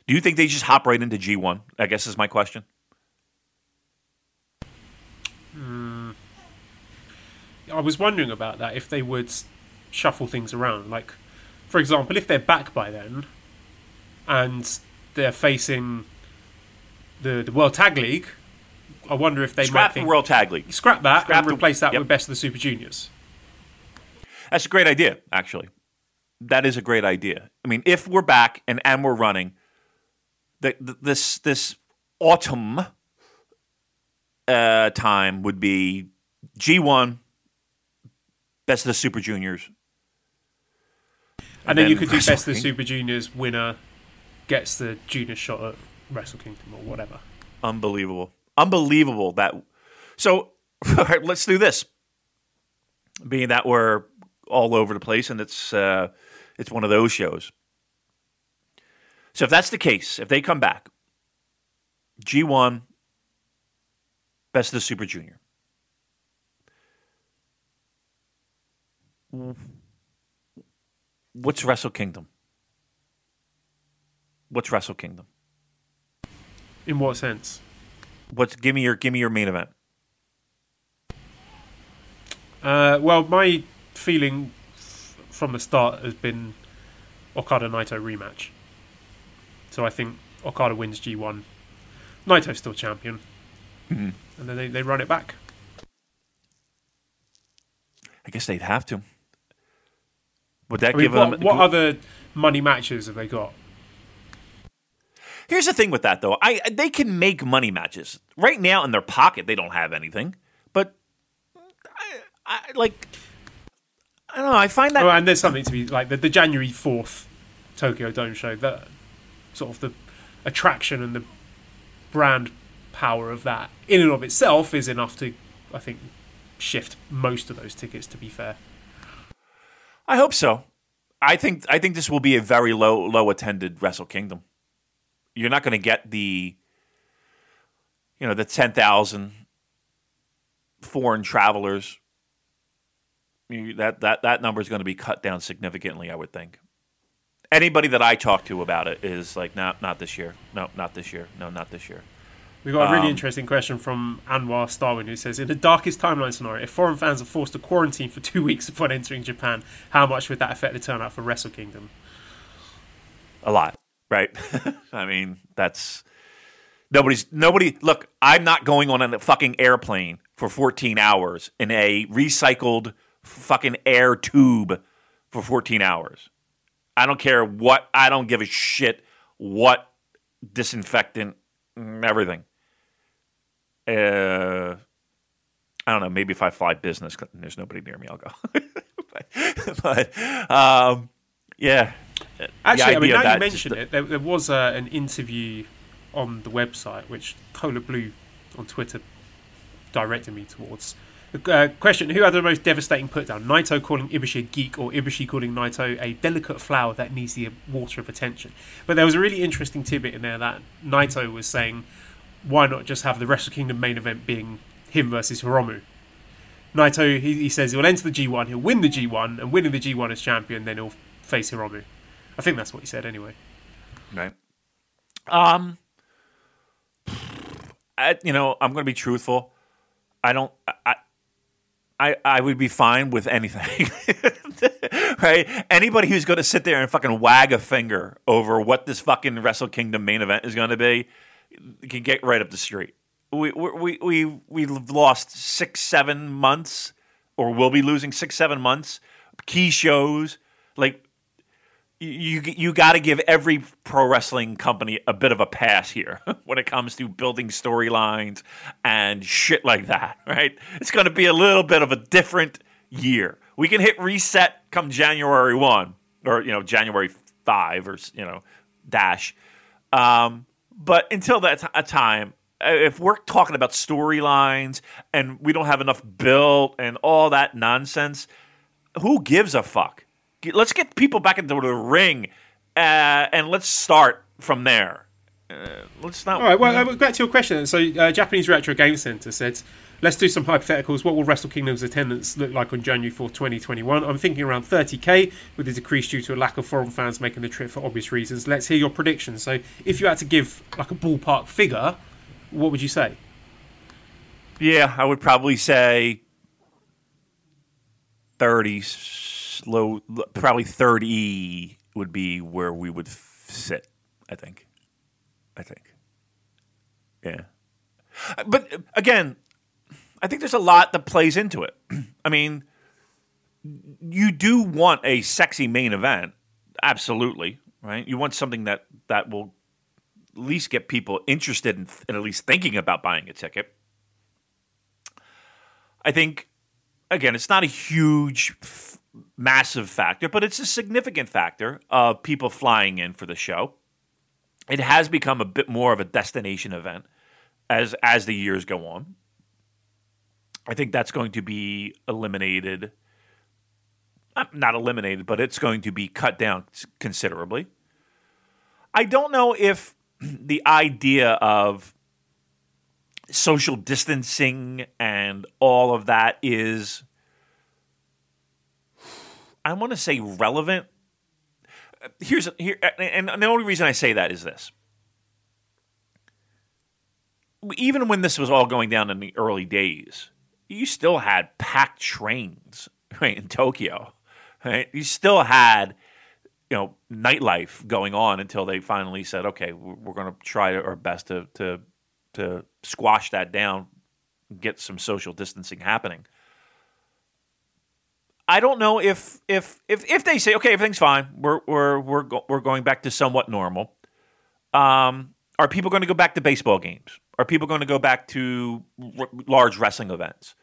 S2: Do you think they just hop right into G one? I guess is my question.
S1: I was wondering about that if they would shuffle things around. Like, for example, if they're back by then and they're facing the the World Tag League, I wonder if they might
S2: Scrap the World Tag League.
S1: scrap that
S2: Scrap
S1: and
S2: the-
S1: replace that
S2: yep.
S1: with Best of the Super Juniors.
S2: That's a great idea, actually. That is a great idea. I mean, if we're back and, and we're running, the, the, this this autumn uh, time would be G one, best of the Super Juniors,
S1: And, then, you could do Best of the Super Juniors winner gets the junior shot at Wrestle Kingdom or whatever.
S2: unbelievable, unbelievable. That so. All right, let's do this. Being that we're all over the place and it's uh, it's one of those shows. So if that's the case, if they come back, G one, best of the Super Junior. What's Wrestle Kingdom? What's Wrestle Kingdom?
S1: In what sense?
S2: What's give me your give me your main event?
S1: Uh, well, my feeling f- from the start has been Okada Naito rematch. So I think Okada wins G1. Naito's still champion.
S2: Mhm.
S1: And then they, they run it back.
S2: I guess they'd have to. Would that
S1: I mean,
S2: give
S1: what,
S2: them?
S1: what other money matches have they got?
S2: Here's the thing with that though. I they can make money matches right now in their pocket. They don't have anything, but I, I like. I don't know. I find that
S1: Oh, and there's something to be like the, the January 4th Tokyo Dome show, that sort of the attraction and the brand power of that in and of itself is enough to, I think, shift most of those tickets, to be fair.
S2: I hope so. I think I think this will be a very low low attended Wrestle Kingdom. You're not going to get the you know the 10,000 foreign travelers. That that that number is going to be cut down significantly, I would think. Anybody that I talk to about it is like, no, not this year. No, not this year. No, not this year.
S1: We've got a really
S2: Um,
S1: interesting question from Anwar Starwin who says In the darkest timeline scenario, if foreign fans are forced to quarantine for two weeks upon entering Japan, how much would that affect the turnout for Wrestle Kingdom?
S2: a lot, right? I mean, that's nobody's nobody. Look, I'm not going on a fucking airplane for 14 hours in a recycled fucking air tube for 14 hours. I don't care what. I don't give a shit what disinfectant, everything. Uh, I don't know. Maybe if I fly business, and there's nobody near me, I'll go. but, but um, yeah.
S1: Actually, I mean, now you mention it, there, there was uh, an interview on the website which Cola Blue on Twitter directed me towards. Uh, question: Who had the most devastating putdown? Naito calling Ibushi a geek, or Ibushi calling Naito a delicate flower that needs the water of attention? But there was a really interesting tidbit in there that Naito was saying, "Why not just have the Wrestle Kingdom main event being him versus Hiromu?" Naito, he, he says he'll enter the G1, he'll win the G1, and winning the G1 as champion, then he'll face Hiromu. I think that's what he said anyway.
S2: Right. Um, I, you know, I'm going to be truthful. I don't. I. I, I would be fine with anything, right? Anybody who's going to sit there and fucking wag a finger over what this fucking Wrestle Kingdom main event is going to be can get right up the street. We we we we've lost six seven months, or we'll be losing six seven months. Key shows like you you got to give every pro wrestling company a bit of a pass here when it comes to building storylines and shit like that, right? It's going to be a little bit of a different year. We can hit reset come January 1 or you know January 5 or you know dash. Um, but until that t- time if we're talking about storylines and we don't have enough build and all that nonsense, who gives a fuck? Let's get people back into the ring, uh, and let's start from there. Uh, let's not.
S1: All right, well, uh, back to your question. So, uh, Japanese Retro Game Center said, let's do some hypotheticals. What will Wrestle Kingdom's attendance look like on January 4th, 2021? I'm thinking around 30k, with a decrease due to a lack of foreign fans making the trip for obvious reasons. Let's hear your predictions. So, if you had to give like a ballpark figure, what would you say?
S2: Yeah, I would probably say thirty. Slow, probably thirty would be where we would sit. I think. I think. Yeah, but again, I think there's a lot that plays into it. I mean, you do want a sexy main event, absolutely, right? You want something that that will at least get people interested in, in at least thinking about buying a ticket. I think, again, it's not a huge, f- massive factor, but it's a significant factor of people flying in for the show. It has become a bit more of a destination event as as the years go on. I think that's going to be eliminated. uh, Not eliminated, but it's going to be cut down considerably. I don't know if the idea of social distancing and all of that is I want to say relevant here's here, and the only reason I say that is this. Even when this was all going down in the early days, you still had packed trains right in Tokyo. Right, you still had you know nightlife going on until they finally said, okay, we're going to try our best to to to squash that down, get some social distancing happening. I don't know if if if if they say okay, everything's fine, we're we're we're go- we're going back to somewhat normal. Um, are people going to go back to baseball games? Are people going to go back to r- large wrestling events?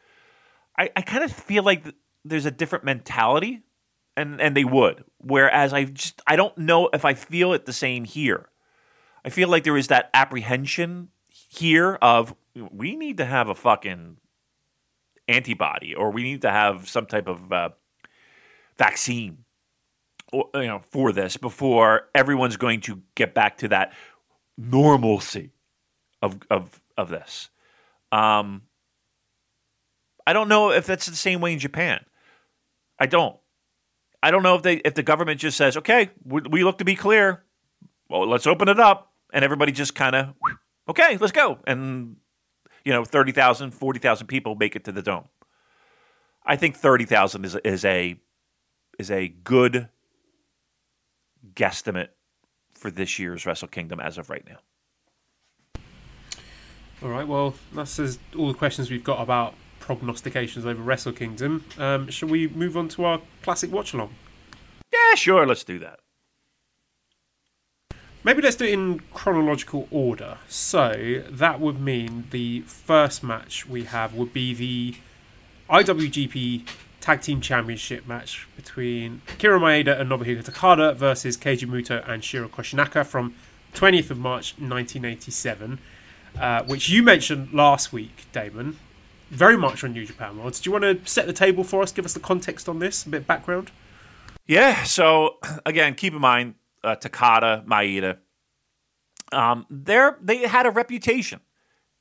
S2: I, I kind of feel like th- there's a different mentality, and and they would. Whereas I just I don't know if I feel it the same here. I feel like there is that apprehension here of we need to have a fucking antibody or we need to have some type of uh, vaccine or, you know for this before everyone's going to get back to that normalcy of of of this. Um, I don't know if that's the same way in Japan. I don't. I don't know if they if the government just says, "Okay, we, we look to be clear. Well, let's open it up," and everybody just kind of, "Okay, let's go," and you know, 30,000, 40,000 people make it to the dome. I think 30,000 is is a is a good guesstimate for this year's Wrestle Kingdom as of right now.
S1: All right, well, that's all the questions we've got about prognostications over Wrestle Kingdom. Um, shall we move on to our classic watch along?
S2: Yeah, sure, let's do that.
S1: Maybe let's do it in chronological order. So that would mean the first match we have would be the IWGP Tag Team Championship match between Akira Maeda and Nobuhiko Takada versus Keiji Muto and Shiro Koshinaka from 20th of March 1987 uh, which you mentioned last week, Damon. Very much on New Japan World. Do you want to set the table for us? Give us the context on this, a bit of background.
S2: Yeah. So again, keep in mind uh, Takada, Maeda. Um, they they had a reputation,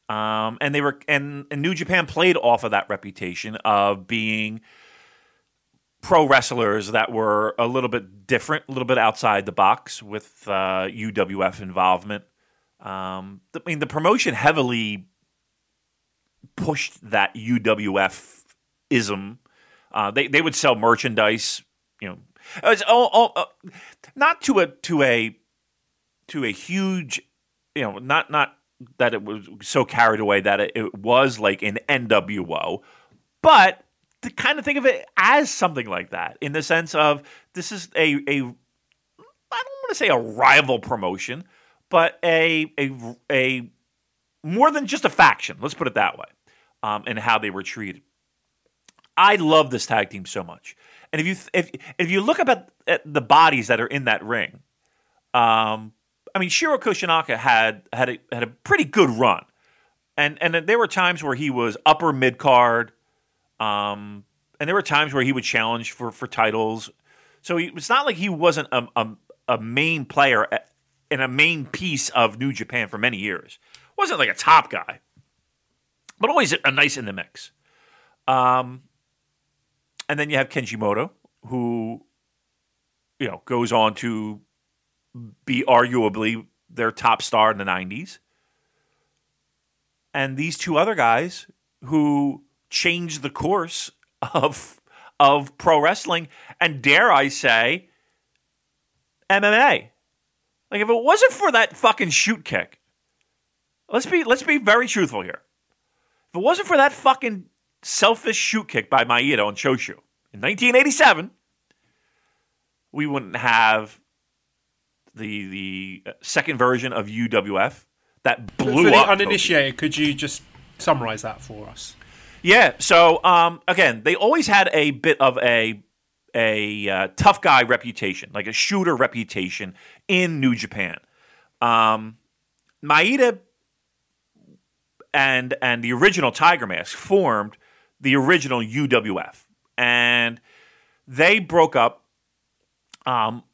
S2: um, and they were and, and New Japan played off of that reputation of being pro wrestlers that were a little bit different, a little bit outside the box with uh, UWF involvement. Um, I mean, the promotion heavily pushed that UWF ism. Uh, they they would sell merchandise, you know, all, uh, not to a to a to a huge, you know, not not that it was so carried away that it, it was like an NWO, but to kind of think of it as something like that in the sense of this is a a I don't want to say a rival promotion, but a a a more than just a faction. Let's put it that way, um, and how they were treated. I love this tag team so much, and if you if if you look at, at the bodies that are in that ring, um, I mean Shiro Koshinaka had had a, had a pretty good run, and and there were times where he was upper mid card, um, and there were times where he would challenge for for titles. So he, it's not like he wasn't a, a, a main player in a main piece of New Japan for many years. Wasn't like a top guy, but always a nice in the mix. Um, and then you have Keiji Muto, who you know goes on to be arguably their top star in the '90s. And these two other guys who changed the course of of pro wrestling and dare I say MMA. Like if it wasn't for that fucking shoot kick, let's be let's be very truthful here. If it wasn't for that fucking selfish shoot kick by Maeda on Choshu in 1987, we wouldn't have the the uh, second version of UWF that blew
S1: for the
S2: up.
S1: uninitiated, could you just summarize that for us?
S2: Yeah. So um, again, they always had a bit of a a uh, tough guy reputation, like a shooter reputation in New Japan. Um, Maeda and and the original Tiger Mask formed the original UWF, and they broke up. Um,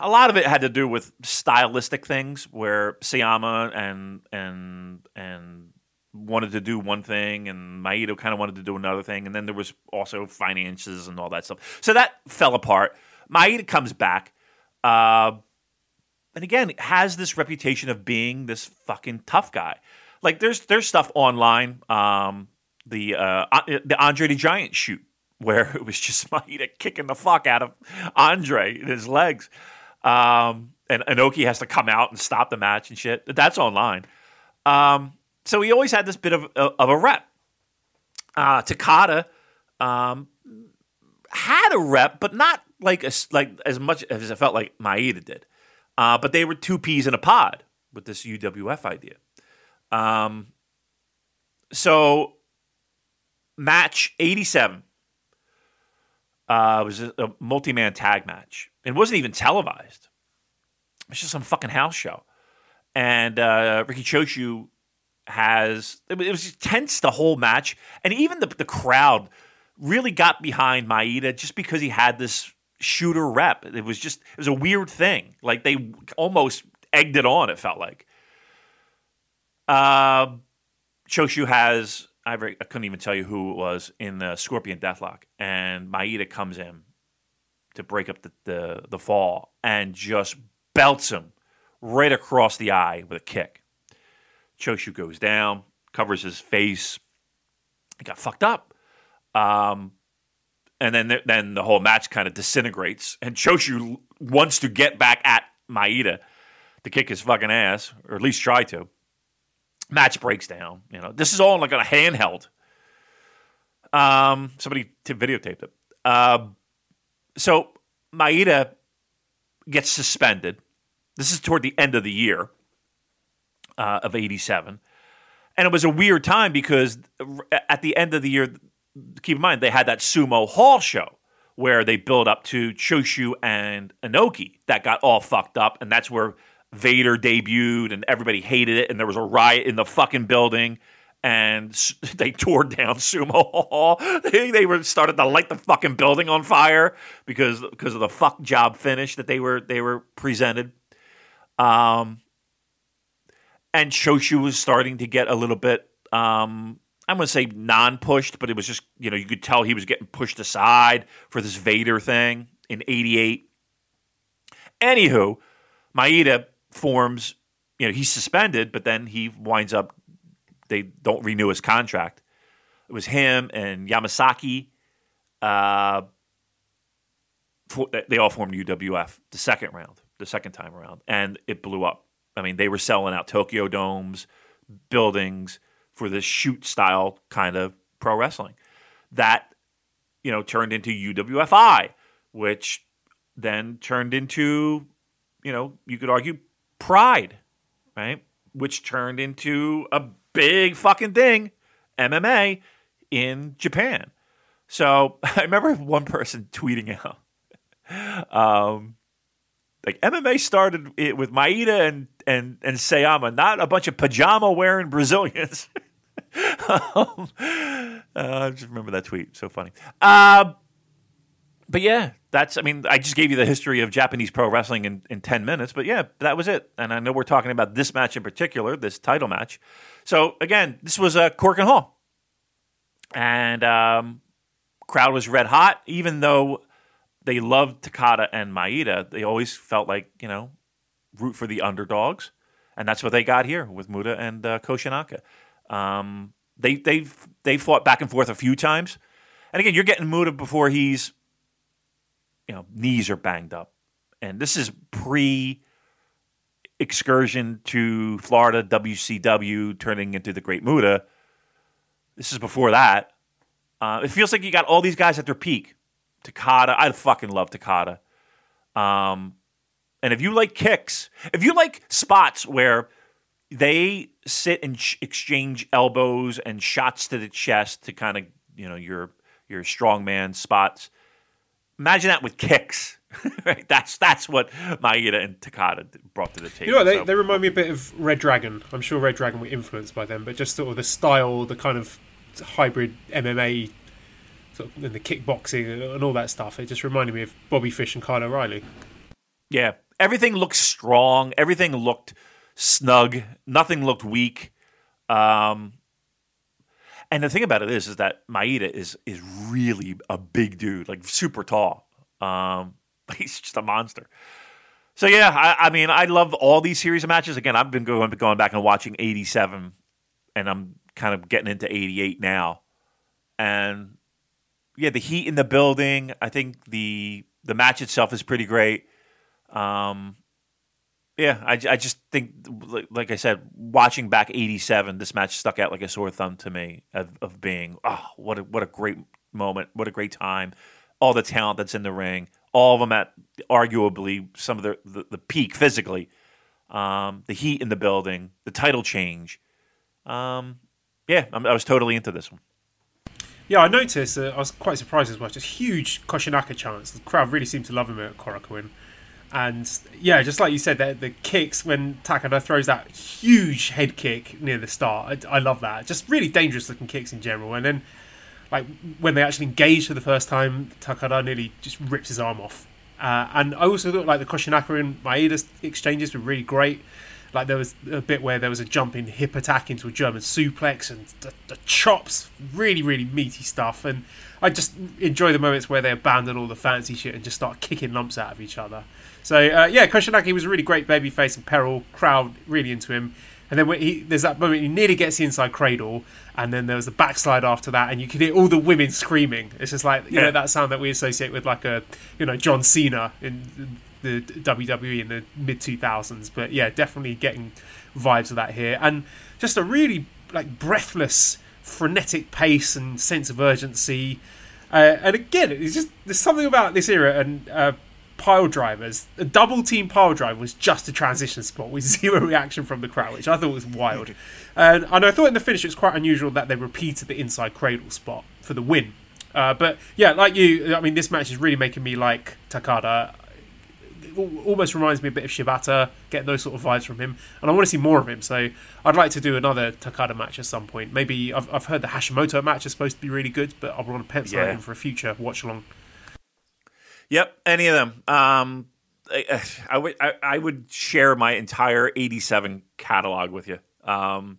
S2: a lot of it had to do with stylistic things, where Sayama and and and wanted to do one thing and Maeda kind of wanted to do another thing. And then there was also finances and all that stuff. So that fell apart. Maeda comes back. Uh, and again, has this reputation of being this fucking tough guy. Like there's there's stuff online, um, the uh, the Andre the Giant shoot where it was just Maeda kicking the fuck out of Andre in his legs, um, and Inoki has to come out and stop the match and shit. That's online. Um, so he always had this bit of of a rep. Uh, Takada um, had a rep, but not like like as much as it felt like Maeda did. Uh, but they were two peas in a pod with this UWF idea. Um, so match 87 uh, was a, a multi-man tag match. It wasn't even televised. It was just some fucking house show. And uh, Riki Choshu has it was tense the whole match, and even the the crowd really got behind Maeda just because he had this shooter rep. It was just it was a weird thing. Like they almost egged it on. It felt like. Uh, Choshu has I, I couldn't even tell you who it was in the Scorpion Deathlock, and Maeda comes in to break up the, the the fall and just belts him right across the eye with a kick. Choshu goes down, covers his face. He got fucked up. Um, and then then the whole match kind of disintegrates. And Choshu wants to get back at Maeda to kick his fucking ass, or at least try to. Match breaks down. You know, this is all like on a handheld. Um, somebody t- videotaped it. Uh, so Maeda gets suspended. This is toward the end of the year uh, of '87, and it was a weird time because at the end of the year, keep in mind they had that sumo hall show where they built up to Choshu and Inoki that got all fucked up, and that's where Vader debuted, and everybody hated it, and there was a riot in the fucking building, and they tore down Sumo Hall. They, they were started to light the fucking building on fire because because of the fuck job finish that they were they were presented. Um, and Choshu was starting to get a little bit um, I'm going to say non pushed, but it was just, you know, you could tell he was getting pushed aside for this Vader thing in 88. Anywho, Maeda forms, you know, he's suspended, but then he winds up, they don't renew his contract. It was him and Yamazaki. Uh, for, they all formed UWF the second round, the second time around, and it blew up. I mean, they were selling out Tokyo domes, buildings for this shoot style kind of pro wrestling. That, you know, turned into UWFI, which then turned into, you know, you could argue Pride, right? Which turned into a big fucking thing, MMA in Japan. So I remember one person tweeting out, um, like MMA started it with Maeda and and and Sayama, not a bunch of pajama wearing Brazilians. um, uh, I just remember that tweet. So funny. Uh, but yeah, that's. I mean, I just gave you the history of Japanese pro wrestling in, in ten minutes. But yeah, that was it. And I know we're talking about this match in particular, this title match. So again, this was uh, Korakuen Hall, and um, crowd was red hot. Even though they loved Takada and Maeda, they always felt like you know root for the underdogs, and that's what they got here with Muta and uh, Koshinaka. Um, they they they fought back and forth a few times, and again, you're getting Muta before he's, you know, knees are banged up, and this is pre excursion to Florida WCW turning into the Great Muta. This is before that. Uh, it feels like you got all these guys at their peak. Takada, I fucking love Takada. Um, and if you like kicks, if you like spots where they sit and sh- exchange elbows and shots to the chest to kind of you know your your strongman spots. Imagine that with kicks. right? That's that's what Maeda and Takada brought to the table.
S1: You know? They, so. they remind me a bit of Red Dragon. I'm sure Red Dragon were influenced by them, but just sort of the style, the kind of hybrid MMA, sort of, and the kickboxing and all that stuff. It just reminded me of Bobby Fish and Kyle O'Reilly.
S2: Yeah, everything looked strong. Everything looked snug. Nothing looked weak. Um, and the thing about it is, is that Maeda is is really a big dude, like super tall. Um, he's just a monster. So yeah, I, I mean, I love all these series of matches. Again, I've been going going back and watching '87, and I'm kind of getting into '88 now, and yeah, the heat in the building. I think the the match itself is pretty great. Um, yeah, I, I just think, like I said, watching back '87, this match stuck out like a sore thumb to me of, of being, oh, what a what a great moment, what a great time, all the talent that's in the ring, all of them at arguably some of the the, the peak physically, um, the heat in the building, the title change. Um, yeah, I'm, I was totally into this one.
S1: Yeah, I noticed. Uh, I was quite surprised as well. Just huge Koshinaka chance. The crowd really seemed to love him at Korakuen. And yeah, just like you said, the, the kicks when Takada throws that huge head kick near the start, I, I, love that. Just really dangerous looking kicks in general. And then, like when they actually engage for the first time, Takada nearly just rips his arm off. Uh, and I also thought like the Koshinaka and Maeda exchanges were really great. Like there was a bit where there was a jumping hip attack into a German suplex and the, the chops, really, really meaty stuff. And I just enjoy the moments where they abandon all the fancy shit and just start kicking lumps out of each other. So uh, yeah, Koshinaka was a really great babyface and peril. Crowd really into him. And then he, there's that moment he nearly gets the inside cradle, and then there was a backslide after that, and you can hear all the women screaming. It's just like you yeah. know that sound that we associate with like a you know John Cena in the WWE in the mid 2000s. But yeah, definitely getting vibes of that here, and just a really like breathless, frenetic pace and sense of urgency. Uh, and again, it's just there's something about this era and uh, pile drivers. A double team pile drive was just a transition spot with zero reaction from the crowd, which I thought was wild. and, and I thought in the finish it was quite unusual that they repeated the inside cradle spot for the win. Uh, but yeah, like you, I mean, this match is really making me like Takada almost reminds me a bit of Shibata, getting those sort of vibes from him, and I want to see more of him. So I'd like to do another Takada match at some point. Maybe I've, I've heard the Hashimoto match is supposed to be really good, but I'll want to pencil yeah. it in for a future watch along.
S2: Yep, any of them. Um, I, I, would I, I, would share my entire '87 catalog with you. Um,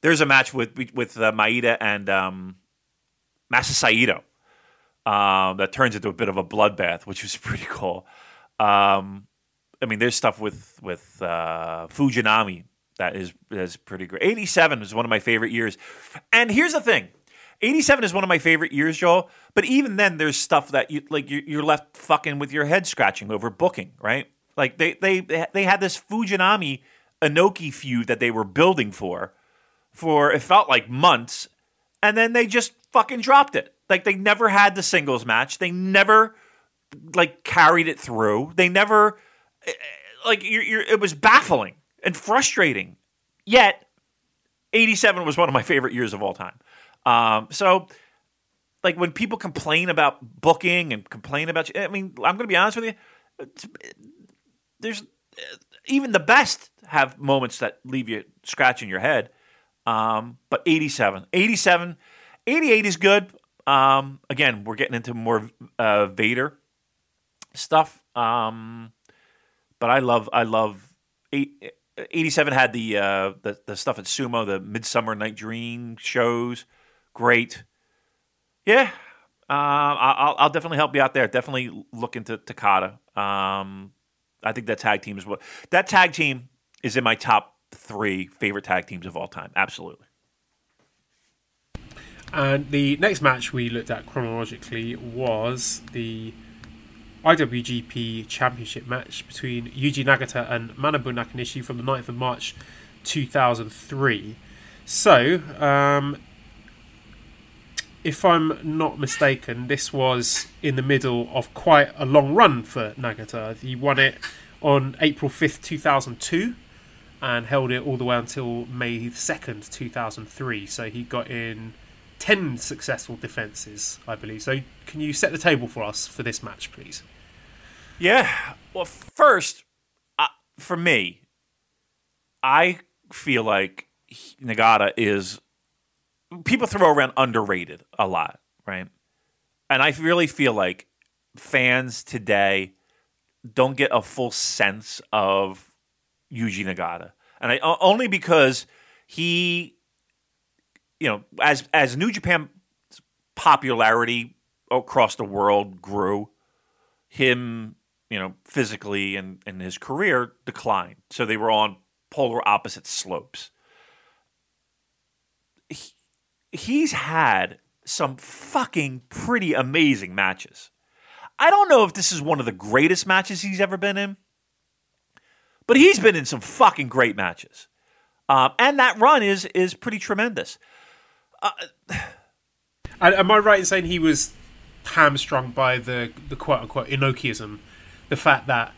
S2: there's a match with with uh, Maeda and um, Masa Saito um, that turns into a bit of a bloodbath, which was pretty cool. Um, I mean, there's stuff with with uh, Fujinami that is is pretty great. 87 is one of my favorite years. And here's the thing. 87 is one of my favorite years, Joel. But even then, there's stuff that you like. You're left fucking with your head scratching over booking, right? Like they they they had this Fujinami Inoki feud that they were building for, for it felt like months, and then they just fucking dropped it. Like they never had the singles match. They never like carried it through. They never eh, like you're, you're, it was baffling and frustrating. Yet, '87 was one of my favorite years of all time. Um, so, like when people complain about booking and complain about, you, I mean, I'm going to be honest with you. There's even the best have moments that leave you scratching your head. Um, but 87, 87, 88 is good. Um, again, we're getting into more uh, Vader stuff. Um, but I love I love eight, 87 had the, uh, the the stuff at Sumo, the Midsummer Night Dream shows. Great. Yeah. Uh, I'll, I'll definitely help you out there. Definitely look into Takada. Um, I think that tag team is what that tag team is in my top three favorite tag teams of all time. Absolutely.
S1: And the next match we looked at chronologically was the IWGP Championship match between Yuji Nagata and Manabu Nakanishi from the 9th of March 2003. So, um, if I'm not mistaken, this was in the middle of quite a long run for Nagata. He won it on April 5th, 2002, and held it all the way until May 2nd, 2003. So he got in 10 successful defences, I believe. So, can you set the table for us for this match, please?
S2: Yeah. Well, first, uh, for me, I feel like Nagata is. People throw around underrated a lot, right? And I really feel like fans today don't get a full sense of Yuji Nagata, and I, only because he, you know, as as New Japan popularity across the world grew, him you know, physically and, and his career declined. So they were on polar opposite slopes. He, he's had some fucking pretty amazing matches. I don't know if this is one of the greatest matches he's ever been in, but he's been in some fucking great matches. Um, and that run is is pretty tremendous. Uh,
S1: Am I right in saying he was hamstrung by the the quote unquote Inokiism, the fact that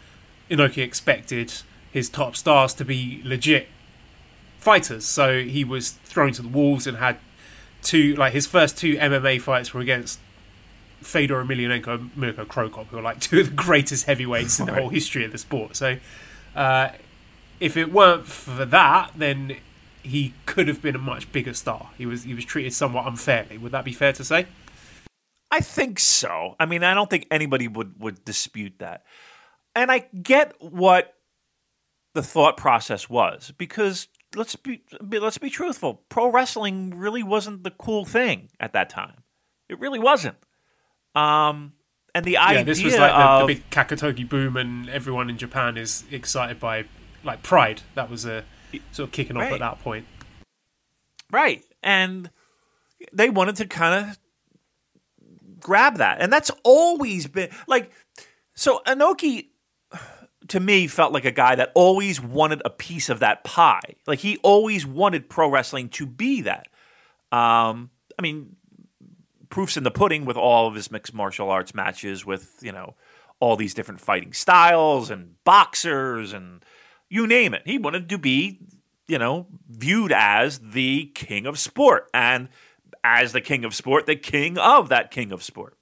S1: Inoki expected his top stars to be legit fighters, so he was thrown to the wolves and had two like his first two MMA fights were against Fedor Emelianenko and Mirko Cro Cop, who are like two of the greatest heavyweights in the whole history of the sport. So, uh, if it weren't for that, then he could have been a much bigger star. He was he was treated somewhat unfairly. Would that be fair to say?
S2: I think so. I mean, I don't think anybody would would dispute that. And I get what the thought process was because let's be let's be truthful. Pro wrestling really wasn't the cool thing at that time. It really wasn't. Um, and the
S1: yeah,
S2: idea
S1: this was like the,
S2: of,
S1: the big Kakutogi boom, and everyone in Japan is excited by like Pride. That was a sort of kicking off at that point.
S2: Right. And they wanted to kind of grab that. And that's always been like so Inoki to me felt like a guy that always wanted a piece of that pie. Like he always wanted pro wrestling to be that. Um I mean proofs in the pudding with all of his mixed martial arts matches with, you know, all these different fighting styles and boxers and you name it. He wanted to be you know, viewed as the king of sport and as the king of sport, the king of that king of sport.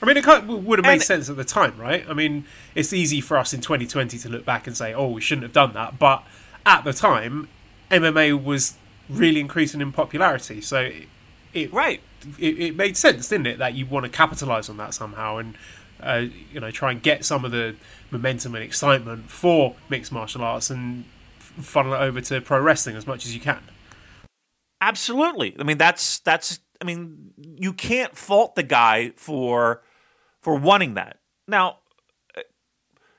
S1: I mean, it kind of would have made
S2: And-
S1: sense at the time, right? I mean, it's easy for us in 2020 to look back and say, "Oh, we shouldn't have done that," but at the time, MMA was really increasing in popularity, so it it,
S2: Right.
S1: it, it made sense, didn't it, that you want to capitalize on that somehow and uh, you know try and get some of the momentum and excitement for mixed martial arts and funnel it over to pro wrestling as much as you can.
S2: Absolutely. I mean, that's that's. I mean, you can't fault the guy for for wanting that. Now, uh,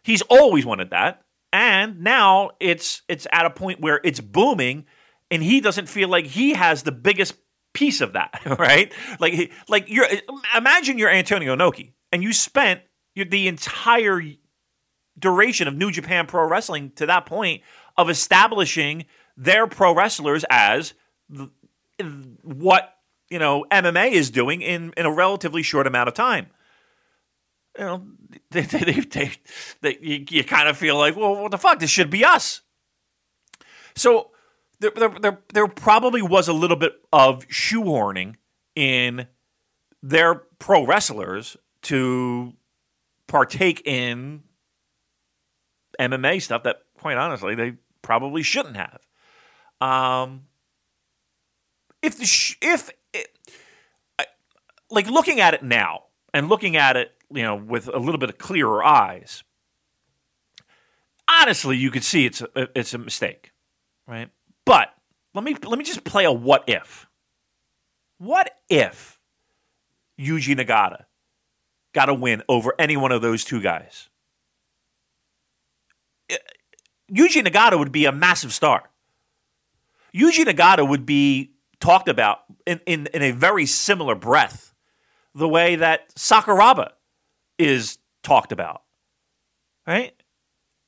S2: he's always wanted that, and now it's it's at a point where it's booming, and he doesn't feel like he has the biggest piece of that, right? Like, like you're imagine you're Antonio Inoki, and you spent your, the entire duration of New Japan Pro Wrestling to that point of establishing their pro wrestlers as th- what you know MMA is doing in in a relatively short amount of time. You know, they, they, they, they, you, you kind of feel like, well, what the fuck? This should be us. So there, there, there, there probably was a little bit of shoehorning in their pro wrestlers to partake in MMA stuff that, quite honestly, they probably shouldn't have. Um, if the sh- if it, I, like looking at it now and looking at it, you know, with a little bit of clearer eyes, honestly, you could see it's a, it's a mistake, right? But let me let me just play a what if. What if Yuji Nagata got a win over any one of those two guys? Yuji Nagata would be a massive star. Yuji Nagata would be talked about in, in, in a very similar breath, the way that Sakuraba is talked about. Right?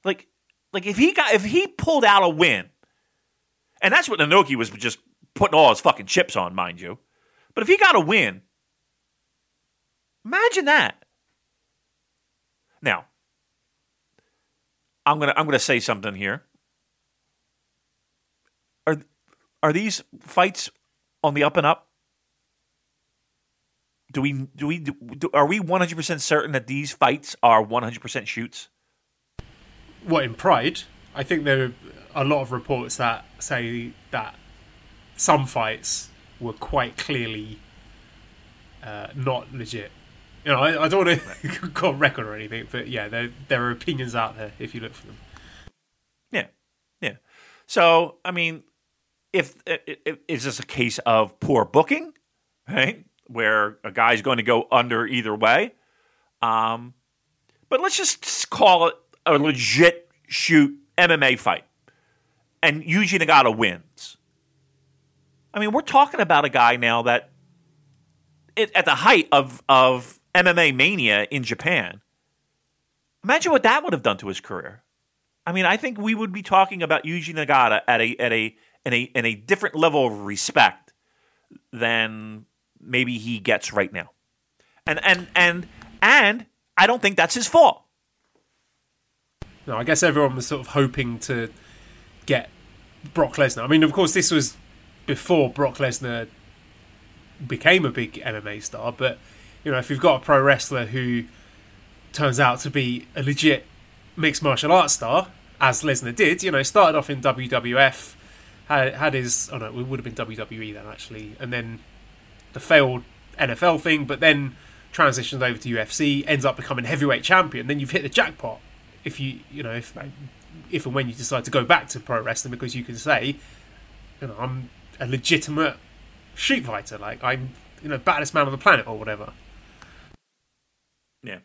S2: Like like if he got if he pulled out a win, and that's what Inoki was just putting all his fucking chips on, mind you. But if he got a win, imagine that. Now, I'm gonna I'm gonna say something here. Are are these fights on the up and up? Do we do we do, are we 100 percent certain that these fights are 100 percent shoots?
S1: well in Pride? I think there are a lot of reports that say that some fights were quite clearly uh, not legit. You know, I, I don't want to go on record or anything, but yeah, there there are opinions out there if you look for them.
S2: Yeah, yeah. So I mean, if, if is this a case of poor booking, right? Where a guy's going to go under either way. Um, but let's just call it a legit shoot MMA fight, and Yuji Nagata wins. I mean, we're talking about a guy now that, it, at the height of of MMA mania in Japan, imagine what that would have done to his career. I mean, I think we would be talking about Yuji Nagata at a at a in a in a different level of respect than maybe he gets right now. And and and and I don't think that's his fault.
S1: No, I guess everyone was sort of hoping to get Brock Lesnar. I mean, of course, this was before Brock Lesnar became a big MMA star, but you know, if you've got a pro wrestler who turns out to be a legit mixed martial arts star, as Lesnar did, you know, started off in WWF, had, had his, oh no, it would have been WWE then actually, and then the failed NFL thing, but then transitions over to UFC, ends up becoming heavyweight champion, then you've hit the jackpot. If you, you know, if if and when you decide to go back to pro wrestling, because you can say, you know, I'm a legitimate street fighter, like I'm, you know, baddest man on the planet or whatever.
S2: Yeah.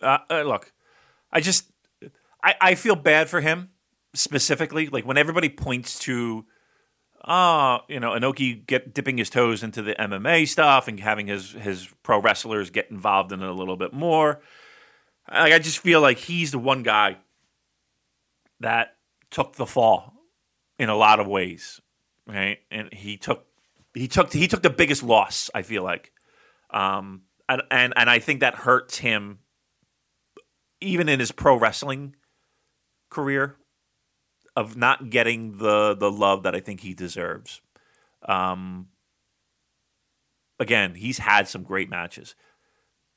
S2: Uh, uh, look, I just I, I feel bad for him specifically. Like when everybody points to, ah, you know, Inoki get dipping his toes into the MMA stuff and having his his pro wrestlers get involved in it a little bit more. Like I just feel like he's the one guy that took the fall in a lot of ways, right? And he took he took he took the biggest loss. I feel like, um, and and and I think that hurts him even in his pro wrestling career of not getting the the love that I think he deserves. Um, again, he's had some great matches.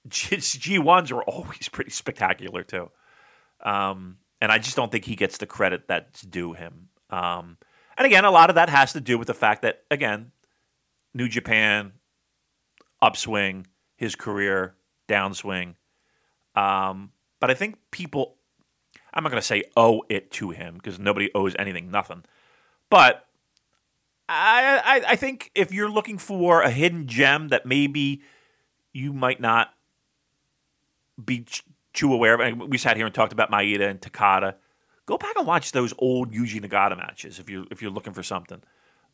S2: G ones are always pretty spectacular too, um, and I just don't think he gets the credit that's due him. Um, and again, a lot of that has to do with the fact that again, New Japan upswing, his career downswing. Um, but I think people I'm not going to say owe it to him because nobody owes anything nothing. But I, I, I think if you're looking for a hidden gem that maybe you might not be too aware of, we sat here and talked about Maeda and Takada. Go back and watch those old Yuji Nagata matches if you're if you're looking for something.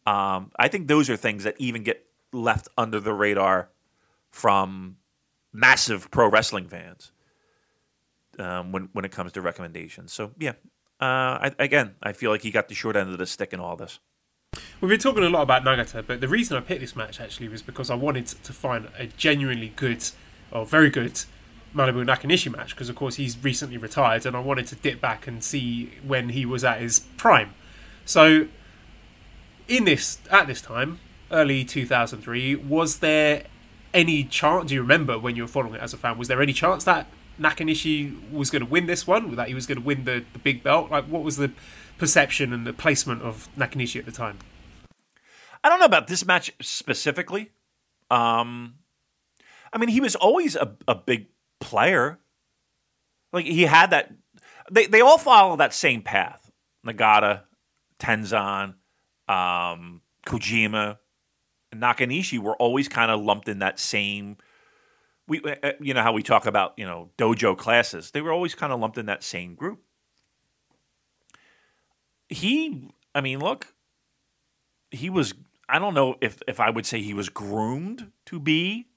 S2: Um, I think those are things that even get left under the radar from massive pro wrestling fans um, when when it comes to recommendations. So yeah, uh, I, again, I feel like he got the short end of the stick in all this.
S1: We've been talking a lot about Nagata, but the reason I picked this match actually was because I wanted to find a genuinely good or very good Manabu Nakanishi match because of course he's recently retired and I wanted to dip back and see when he was at his prime. So in this at this time, early 2003, was there any chance do you remember when you were following it as a fan was there any chance that Nakanishi was going to win this one, that he was going to win the, the big belt? Like, what was the perception and the placement of Nakanishi at the time?
S2: I don't know about this match specifically. Um, I mean, he was always a, a big player. Like he had that. They they all follow that same path. Nagata, Tenzan, um, Kojima, Nakanishi were always kind of lumped in that same we uh, uh, you know how we talk about you know dojo classes they were always kind of lumped in that same group. He i mean look he was i don't know if if i would say he was groomed to be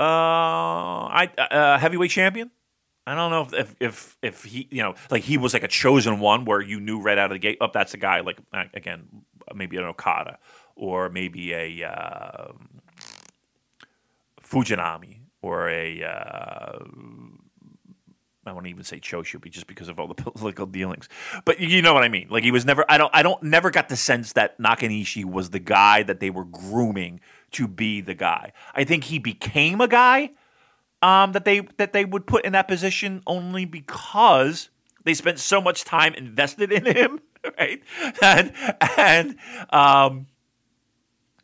S2: uh i uh, heavyweight champion. I don't know if, if if if he you know like he was like a chosen one where you knew right out of the gate oh that's the guy like again maybe an okada or maybe a uh, Fujinami or a uh, I won't even say Choshu, just because of all the political dealings. But you know what I mean. Like he was never. I don't. I don't. Never got the sense that Nakanishi was the guy that they were grooming to be the guy. I think he became a guy um, that they that they would put in that position only because they spent so much time invested in him, right? And and um,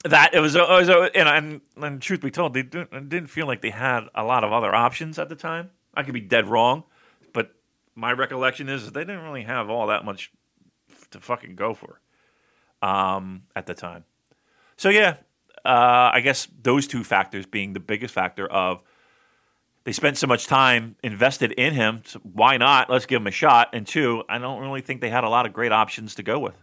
S2: that it was, it was and, and, and truth be told, they didn't, feel like they had a lot of other options at the time. I could be dead wrong, but my recollection is they didn't really have all that much to fucking go for um, at the time. So yeah, uh, I guess those two factors being the biggest factor of they spent so much time invested in him. So why not? Let's give him a shot. And two, I don't really think they had a lot of great options to go with.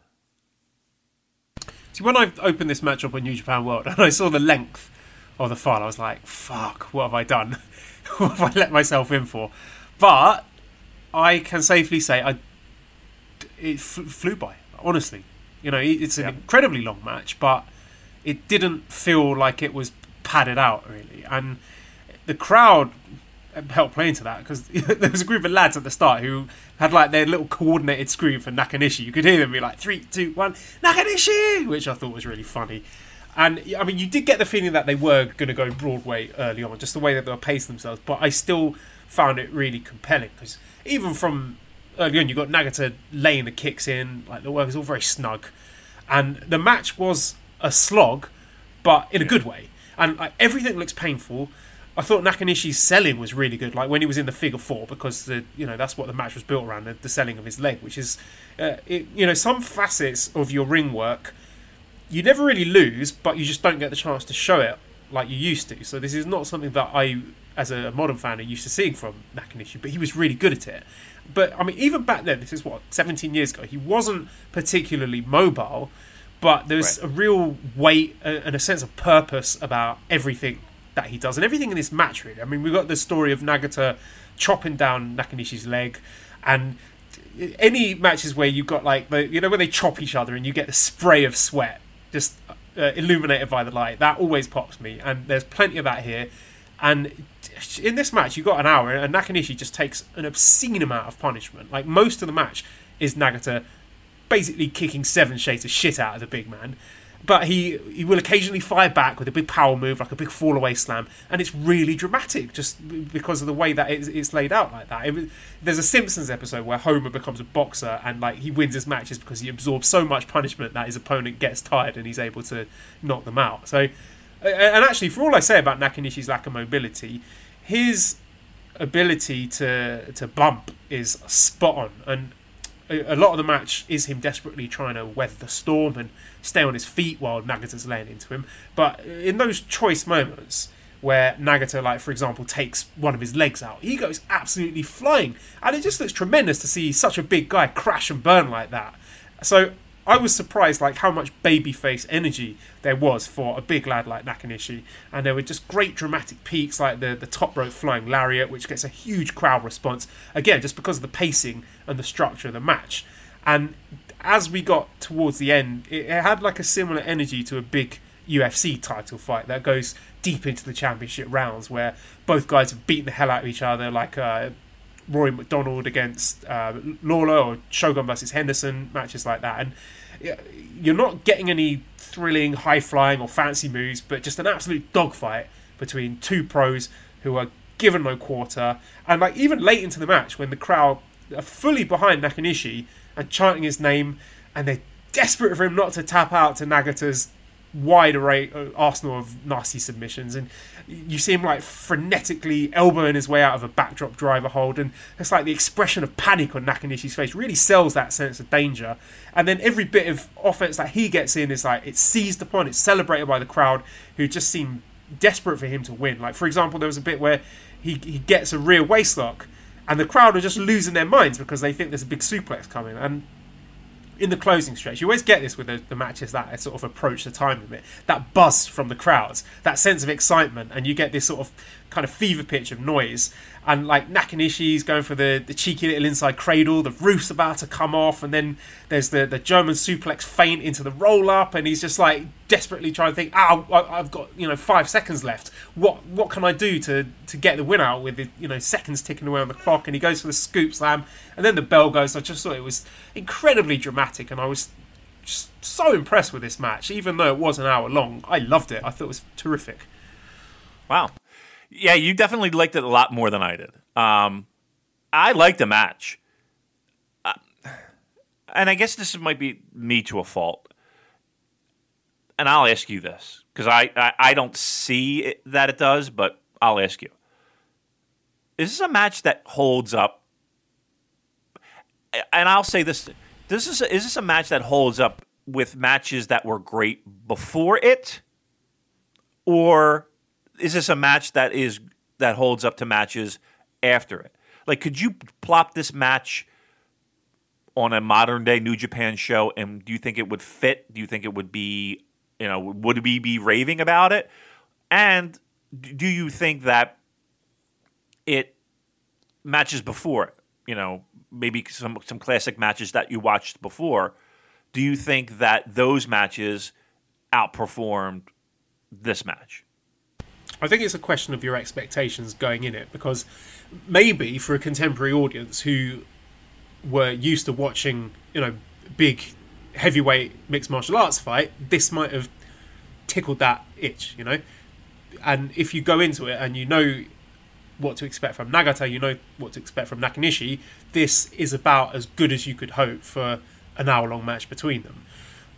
S1: See, when I opened this match up on New Japan World and I saw the length of the file, I was like, "Fuck, what have I done? what have I let myself in for?" But I can safely say I it flew by. Honestly, you know, it's an yeah. incredibly long match, but it didn't feel like it was padded out really, and the crowd helped play into that because there was a group of lads at the start who had like their little coordinated scream for Nakanishi. You could hear them be like three, two, one, Nakanishi, which I thought was really funny. And I mean, you did get the feeling that they were going to go Broadway early on, just the way that they were pacing themselves. But I still found it really compelling because even from early on, you got Nagata laying the kicks in, like the work is all very snug, and the match was a slog, but in a good way. And like, everything looks painful. I thought Nakanishi's selling was really good, like when he was in the figure four, because the you know that's what the match was built around the, the selling of his leg, which is uh, it, you know some facets of your ring work you never really lose, but you just don't get the chance to show it like you used to. So this is not something that I, as a modern fan, are used to seeing from Nakanishi, but he was really good at it. But I mean, even back then, this is what 17 years ago, he wasn't particularly mobile, but there's right. a real weight and a sense of purpose about everything that he does and everything in this match really. I mean, we've got the story of Nagata chopping down Nakanishi's leg and any matches where you've got like the you know when they chop each other and you get the spray of sweat just uh, illuminated by the light that always pops me and there's plenty of that here. And in this match you've got an hour and Nakanishi just takes an obscene amount of punishment. Like most of the match is Nagata basically kicking seven shades of shit out of the big man but he he will occasionally fire back with a big power move, like a big fall away slam, and it's really dramatic just because of the way that it's, it's laid out like that. It, there's a Simpsons episode where Homer becomes a boxer and like he wins his matches because he absorbs so much punishment that his opponent gets tired and he's able to knock them out. So, and actually, for all I say about Nakanishi's lack of mobility, his ability to to bump is spot on and a lot of the match is him desperately trying to weather the storm and stay on his feet while Nagata's laying into him. But in those choice moments where Nagata, like for example, takes one of his legs out, he goes absolutely flying, and it just looks tremendous to see such a big guy crash and burn like that. So I was surprised like how much babyface energy there was for a big lad like Nakanishi, and there were just great dramatic peaks like the the top rope flying lariat, which gets a huge crowd response again just because of the pacing and the structure of the match. And as we got towards the end, it, it had like a similar energy to a big UFC title fight that goes deep into the championship rounds, where both guys have beaten the hell out of each other, like. Uh, Rory MacDonald against uh, Lawler or Shogun versus Henderson matches like that, and you're not getting any thrilling, high flying or fancy moves, but just an absolute dogfight between two pros who are given no quarter, and like even late into the match when the crowd are fully behind Nakanishi and chanting his name, and they're desperate for him not to tap out to Nagata's wide array uh, arsenal of nasty submissions. And you see him like frenetically elbowing his way out of a backdrop driver hold and it's like the expression of panic on Nakanishi's face really sells that sense of danger. And then every bit of offense that he gets in is like it's seized upon it's celebrated by the crowd who just seem desperate for him to win. Like for example there was a bit where he, he gets a rear waistlock and the crowd are just losing their minds because they think there's a big suplex coming and in the closing stretch, you always get this with the, the, matches that sort of approach the time limit. That buzz from the crowds, that sense of excitement, and you get this sort of kind of fever pitch of noise. And like Nakanishi's going for the, the cheeky little inside cradle, the roof's about to come off, and then there's the, the German suplex feint into the roll up, and he's just like desperately trying to think, oh, I've got you know five seconds left. What what can I do to to get the win out with the you know seconds ticking away on the clock? And he goes for the scoop slam, and then the bell goes. I just thought it was incredibly dramatic, and I was just so impressed with this match, even though it was an hour long. I loved it. I thought it was terrific.
S2: Wow. Yeah, you definitely liked it a lot more than I did. Um, I liked the match. Uh, and I guess this might be me to a fault. And I'll ask you this because I, I, I, don't see it, that it does, but I'll ask you. Is this a match that holds up? And I'll say this: this is a, is this a match that holds up with matches that were great before it, or is this a match that is that holds up to matches after it. Like, could you plop this match on a modern day New Japan show, and do you think it would fit? Do you think it would be, you know, would we be raving about it? And do you think that it matches before, you know, maybe some some classic matches that you watched before? Do you think that those matches outperformed this match?
S1: I think it's a question of your expectations going in it because maybe for a contemporary audience who were used to watching, you know, big heavyweight mixed martial arts fight, this might have tickled that itch, you know. And if you go into it and you know what to expect from Nagata, you know what to expect from Nakanishi, this is about as good as you could hope for an hour long match between them.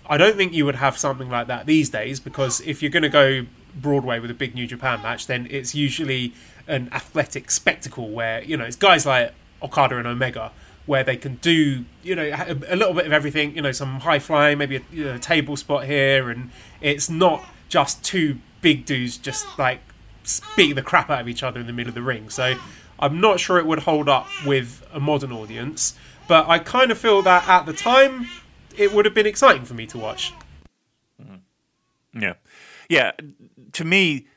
S1: I don't think you would have something like that these days because if you're going to go Broadway with a big New Japan match, then it's usually an athletic spectacle where, you know, it's guys like Okada and Omega where they can do you know a, little bit of everything you know some high flying maybe a, you know, a table spot here and it's not just two big dudes just like beating the crap out of each other in the middle of the ring. So i'm not sure it would hold up with a modern audience but i kind of feel that at the time it would have been exciting for me to watch. Mm-hmm.
S2: Yeah, yeah. To me,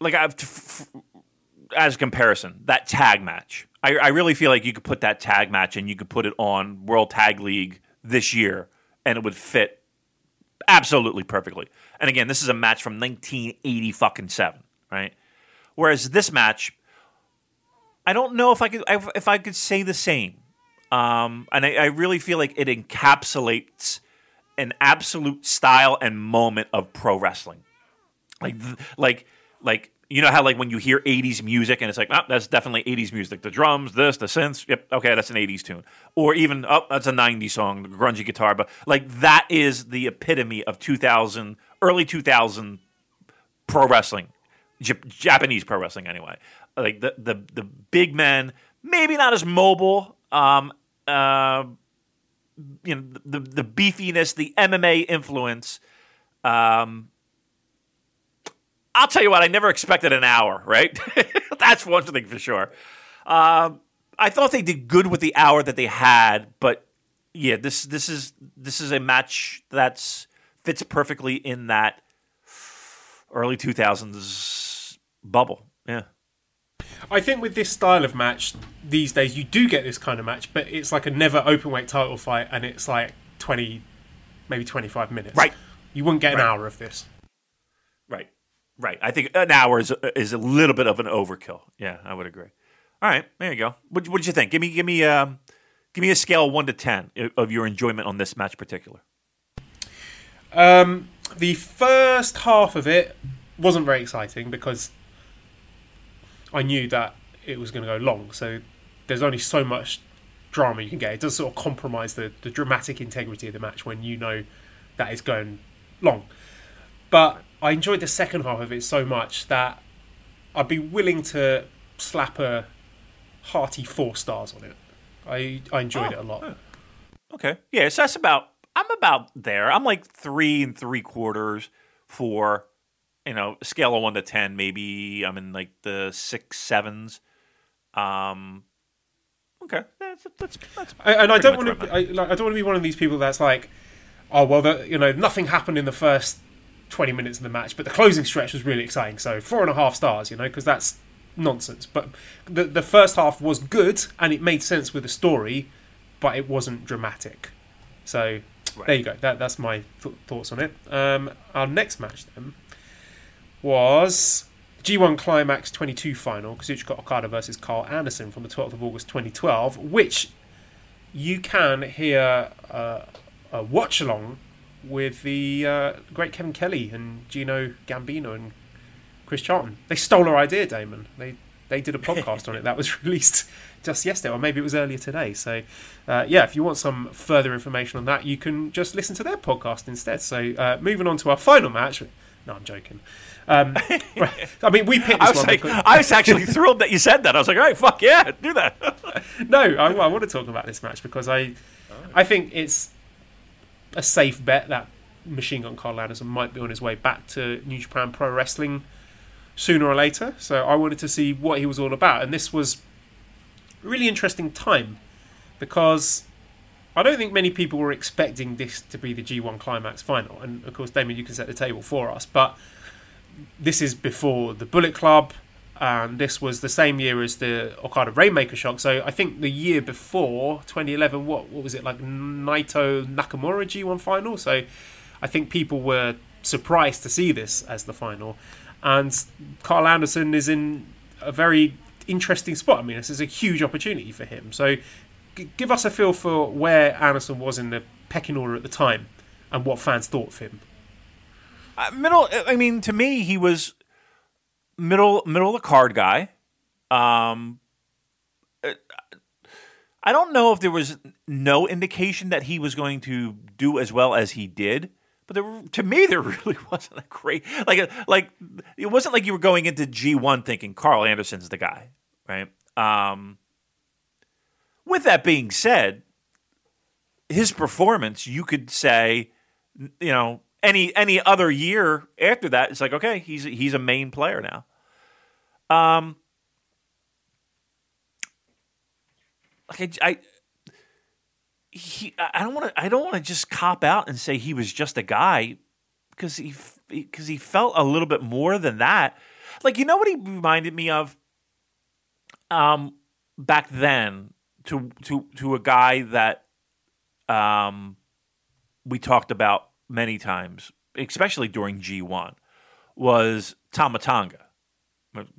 S2: like I've f- as a comparison, that tag match. I, I really feel like you could put that tag match and you could put it on World Tag League this year, and it would fit absolutely perfectly. And again, this is a match from 1980 fucking seven, right? Whereas this match, I don't know if I could if I could say the same. Um, and I, I really feel like it encapsulates an absolute style and moment of pro wrestling. Like, like, like you know how like when you hear '80s music and it's like, oh, that's definitely '80s music. The drums, this, the synths. Yep, okay, that's an '80s tune. Or even, oh, that's a '90s song, the grungy guitar. But like that is the epitome of 2000, early 2000 pro wrestling, J- Japanese pro wrestling anyway. Like the the the big men, maybe not as mobile. Um, uh, you know the the beefiness, the MMA influence. Um, I'll tell you what, I never expected an hour. Right, that's one thing for sure. Um, I thought they did good with the hour that they had, but yeah, this this is this is a match that's fits perfectly in that early two thousands bubble. Yeah.
S1: I think with this style of match these days, you do get this kind of match, but it's like a never open weight title fight, and it's like twenty, maybe twenty five minutes.
S2: Right.
S1: You wouldn't get an
S2: Right.
S1: hour of this.
S2: Right. Right. I think an hour is is a little bit of an overkill. Yeah, I would agree. All right, there you go. What what did you think? Give me give me um give me a scale one to ten of your enjoyment on this match particular.
S1: Um, the first half of it wasn't very exciting because I knew that it was going to go long. So there's only so much drama you can get. It does sort of compromise the, the dramatic integrity of the match when you know that it's going long. But I enjoyed the second half of it so much that I'd be willing to slap a hearty four stars on it. I, I enjoyed
S2: Oh,
S1: it a lot.
S2: Okay. Yeah, so that's about I'm about there. I'm like three and three quarters for you know, scale of one to ten, maybe I'm in like the six sevens. Um Okay. That's that's, that's
S1: I, and I don't want to. I, like, I don't want to be one of these people that's like, oh well, the, you know, nothing happened in the first twenty minutes of the match, but the closing stretch was really exciting. So four and a half stars, you know, because that's nonsense. But the the first half was good and it made sense with the story, but it wasn't dramatic. So there you go. That that's my th- thoughts on it. Um, our next match then was G1 Climax 22 final, Kazuchika Okada versus Karl Anderson from the 12th of August 2012, which you can hear uh, a watch along with the uh, great Kevin Kelly and Gino Gambino and Chris Charlton. They stole our idea, Damon. They they did a podcast on it that was released just yesterday, or maybe it was earlier today. So, uh, yeah, if you want some further information on that, you can just listen to their podcast instead. So, uh, moving on to our final match. No, I'm joking. Um, right. I mean, we picked this
S2: I was
S1: one.
S2: like,
S1: because-
S2: I was actually thrilled that you said that. I was like, all right, fuck yeah, do that.
S1: no, I, I want to talk about this match because I, I think it's a safe bet that Machine Gun Karl Anderson might be on his way back to New Japan Pro Wrestling sooner or later. So I wanted to see what he was all about, and this was really interesting time because I don't think many people were expecting this to be the G1 Climax final. And of course, Damien, you can set the table for us, but this is before the Bullet Club. And this was the same year as the Okada Rainmaker shock. So I think the year before, 2011, what what was it like Naito Nakamura G1 final? So I think people were surprised to see this as the final. And Karl Anderson is in a very interesting spot. I mean, this is a huge opportunity for him. So g- give us a feel for where Anderson was in the pecking order at the time and what fans thought of him.
S2: Uh, middle. I mean, to me, he was middle middle of the card guy. Um, I don't know if there was no indication that he was going to do as well as he did, but there, to me, there really wasn't a great like like it wasn't like you were going into G one thinking Karl Anderson's the guy, right? Um, with that being said, his performance, you could say, you know, any any other year after that, it's like okay, he's he's a main player now. Um, like I, I he I don't want to I don't want to just cop out and say he was just a guy because he because he felt a little bit more than that. Like you know what he reminded me of um back then to to to a guy that um we talked about many times, especially during G1, was Tama Tonga.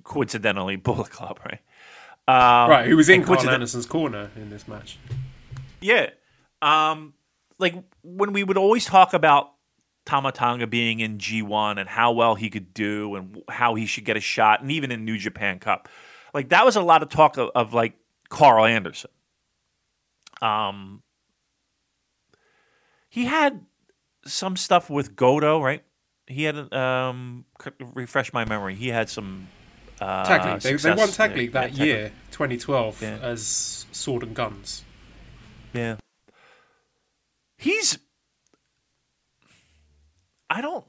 S2: Coincidentally, Bullet Club, right? Um,
S1: right, who was in Karl Anderson's corner in this match.
S2: Yeah. Um, like when we would always talk about Tama Tonga being in G1 and how well he could do and how he should get a shot, and even in New Japan Cup, like that was a lot of talk of, of like Karl Anderson. Um, he had some stuff with Goto, right? He had um, refresh my memory. He had some uh,
S1: Tag League. They, they won Tag League that
S2: yeah, Tag League.
S1: year, 2012,
S2: Yeah.
S1: as Sword and Guns.
S2: Yeah. He's I don't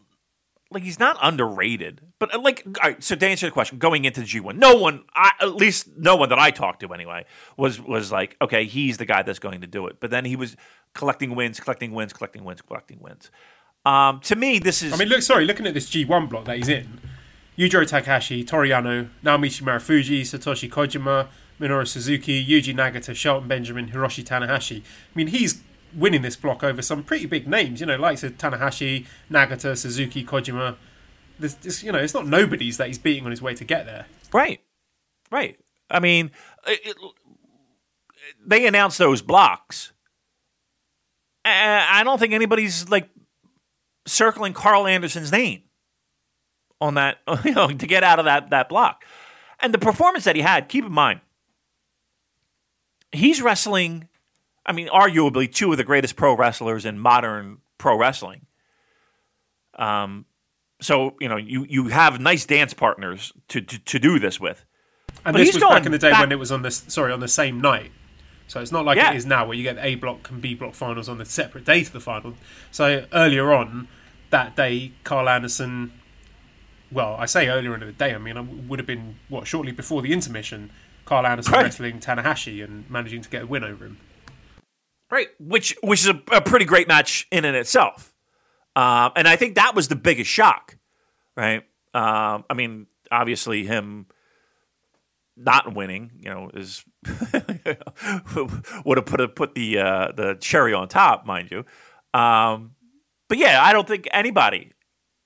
S2: like he's not underrated, but uh, like all right, so to answer the question, going into the G one, no one, I, at least no one that I talked to anyway, was was like, okay, he's the guy that's going to do it. But then he was collecting wins, collecting wins, collecting wins, collecting wins. Um, to me, this is
S1: I mean, look, sorry, looking at this G1 block that he's in, Yujiro Takahashi, Toru Yano, Naomichi Marufuji, Satoshi Kojima, Minoru Suzuki, Yuji Nagata, Shelton Benjamin, Hiroshi Tanahashi. I mean, he's winning this block over some pretty big names, you know, like Tanahashi, Nagata, Suzuki, Kojima. This, this, you know, it's not nobodies that he's beating on his way to get there.
S2: Right. Right. I mean, it, it- they announced those blocks. I don't think anybody's like circling Karl Anderson's name on that, you know, to get out of that that block. And the performance that he had, keep in mind, he's wrestling. I mean, arguably two of the greatest pro wrestlers in modern pro wrestling. Um, so you know, you you have nice dance partners to to, to do this with.
S1: And
S2: But
S1: this was back in the day
S2: back-
S1: when it was on the sorry on the same night. So it's not like
S2: Yeah.
S1: it is now where you get the A block and B block finals on the separate day to the final. So earlier on that day, Karl Anderson. Well, I say earlier in the day. I mean, I would have been what shortly before the intermission. Karl Anderson
S2: Right.
S1: wrestling Tanahashi and managing to get a win over him.
S2: Right, which which is a, a pretty great match in and itself, um, and I think that was the biggest shock, right? Um, I mean, obviously him not winning, you know, is would have put a, put the uh, the cherry on top, mind you. Um, but yeah, I don't think anybody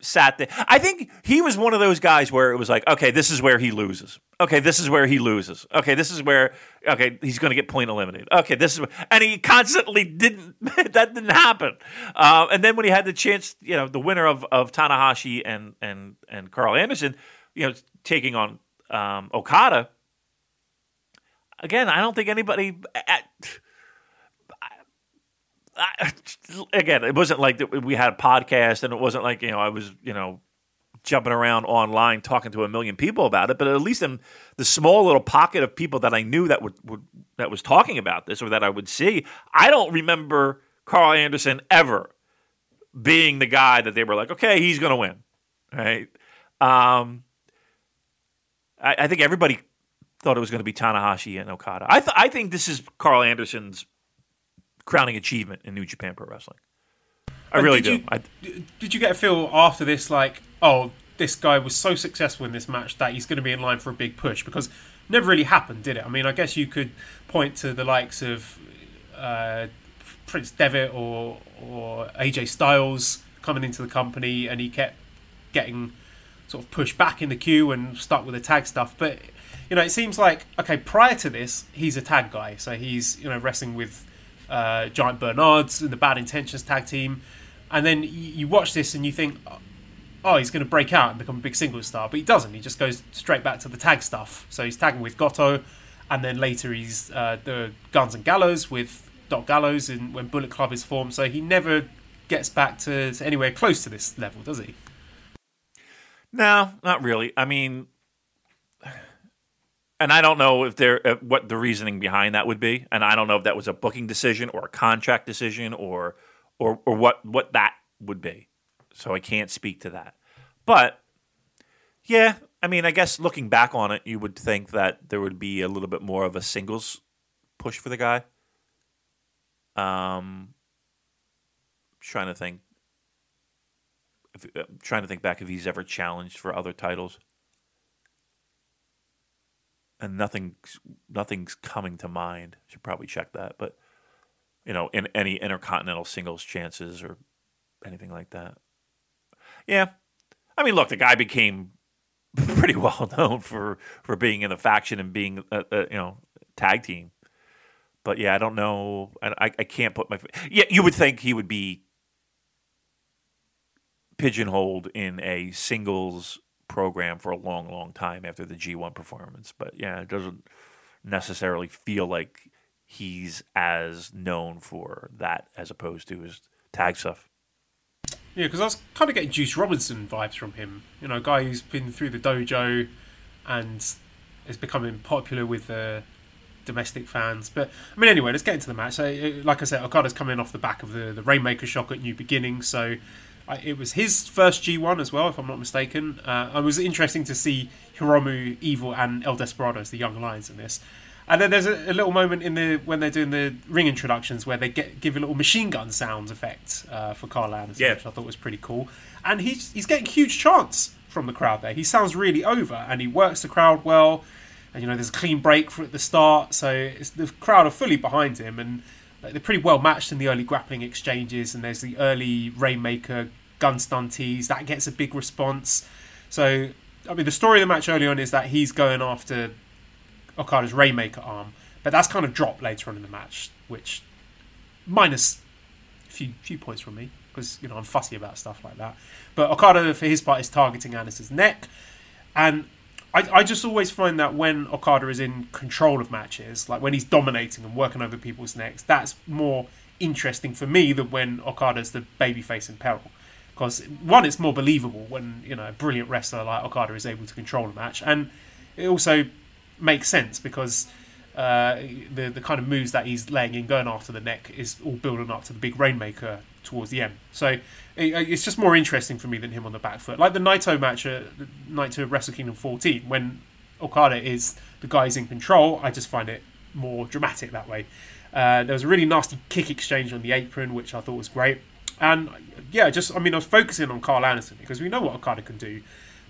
S2: sat there. I think he was one of those guys where it was like, okay, this is where he loses. Okay, this is where he loses. Okay, this is where okay he's going to get point eliminated. Okay, this is and he constantly didn't. that didn't happen. Uh, and then when he had the chance, you know, the winner of of Tanahashi and and and Karl Anderson, you know, taking on um, Okada. Again, I don't think anybody. At, I, again, it wasn't like we had a podcast, and it wasn't like you know I was you know jumping around online talking to a million people about it. But at least in the small little pocket of people that I knew that would, would that was talking about this or that I would see, I don't remember Karl Anderson ever being the guy that they were like, okay, he's going to win, right? Um, I, I think everybody thought it was going to be Tanahashi and Okada. I th- I think this is Karl Anderson's crowning achievement in New Japan Pro Wrestling. I really
S1: did
S2: do.
S1: You,
S2: I,
S1: did you get a feel after this, like, oh, this guy was so successful in this match that he's going to be in line for a big push? Because never really happened, did it? I mean, I guess you could point to the likes of uh, Prince Devitt or or AJ Styles coming into the company, and he kept getting sort of pushed back in the queue and stuck with the tag stuff. But you know, it seems like okay, prior to this, he's a tag guy, so he's you know wrestling with uh, Giant Bernards and the Bad Intentions tag team, and then you, you watch this and you think. Oh, he's going to break out and become a big singles star, but he doesn't. He just goes straight back to the tag stuff. So he's tagging with Goto, and then later he's uh, the Guns and Gallows with Doc Gallows in, when Bullet Club is formed. So he never gets back to, to anywhere close to this level, does he?
S2: no, not really. I mean, and I don't know if there uh, what the reasoning behind that would be, and I don't know if that was a booking decision or a contract decision or or or what what that would be. So I can't speak to that. But yeah, I mean, I guess looking back on it, you would think that there would be a little bit more of a singles push for the guy. Um, trying to think. If, uh, trying to think back if he's ever challenged for other titles, and nothing, nothing's coming to mind. Should probably check that, but you know, in any intercontinental singles chances or anything like that. Yeah, I mean, look, the guy became pretty well known for for being in the faction and being a, a you know tag team. But yeah, I don't know. I, I can't put my. Yeah, you would think he would be pigeonholed in a singles program for a long, long time after the G1 performance. But yeah, it doesn't necessarily feel like he's as known for that as opposed to his tag stuff.
S1: Yeah, because I was kind of getting Juice Robinson vibes from him. You know, a guy who's been through the dojo and is becoming popular with the domestic fans. But I mean, anyway, let's get into the match. So, uh, like I said, Okada's coming off the back of the the Rainmaker shock at New Beginning, so I, it was his first G1 as well, if I'm not mistaken. Uh, it was interesting to see Hiromu, Evil, and El Desperados, the Young Lions, in this. And then there's a, a, little moment in the when they're doing the ring introductions where they get give a little machine gun sound effect uh, for Karl Anderson,
S2: Yeah.
S1: which I thought was pretty cool. And he's he's getting huge chants from the crowd there. He sounds really over, and he works the crowd well. And you know, there's a clean break for at the start, so it's, the crowd are fully behind him, and like, they're pretty well matched in the early grappling exchanges. And there's the early Rainmaker gun stun tease that gets a big response. So I mean, the story of the match early on is that he's going after Okada's Rainmaker arm, but that's kind of dropped later on in the match, which minus a few few points from me because you know I'm fussy about stuff like that. But Okada, for his part, is targeting Anderson's neck, and I, I just always find that when Okada is in control of matches, like when he's dominating and working over people's necks, that's more interesting for me than when Okada's the babyface in peril. Because one, it's more believable when you know a brilliant wrestler like Okada is able to control a match, and it also makes sense because uh, the the kind of moves that he's laying in, going after the neck, is all building up to the big rainmaker towards the end. So it, it's just more interesting for me than him on the back foot. Like the Naito match at Naito Wrestle Kingdom 14, when Okada is the guy who's in control, I just find it more dramatic that way. Uh, there was a really nasty kick exchange on the apron, which I thought was great. And yeah, just I mean, I was focusing on Karl Anderson because we know what Okada can do.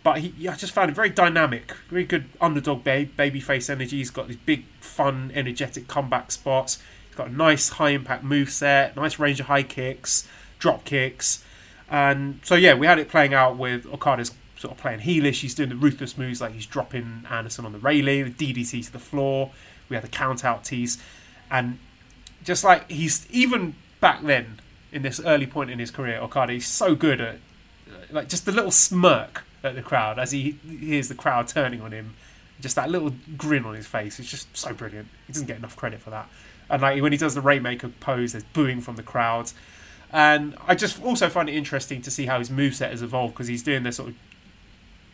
S1: But he, I just found him very dynamic, very good underdog babe, babyface energy. He's got these big, fun, energetic comeback spots. He's got a nice high impact move set, nice range of high kicks, drop kicks, and so yeah, we had it playing out with Okada's sort of playing heelish. He's doing the ruthless moves like he's dropping Anderson on the railing, the DDT to the floor. We had the count out tease, and just like he's even back then in this early point in his career, Okada he's so good at like just the little smirk at the crowd as he hears the crowd turning on him. Just that little grin on his face. It's just so brilliant. He doesn't get enough credit for that. And like when he does the Rainmaker pose, there's booing from the crowd. And I just also find it interesting to see how his moveset has evolved because he's doing this sort of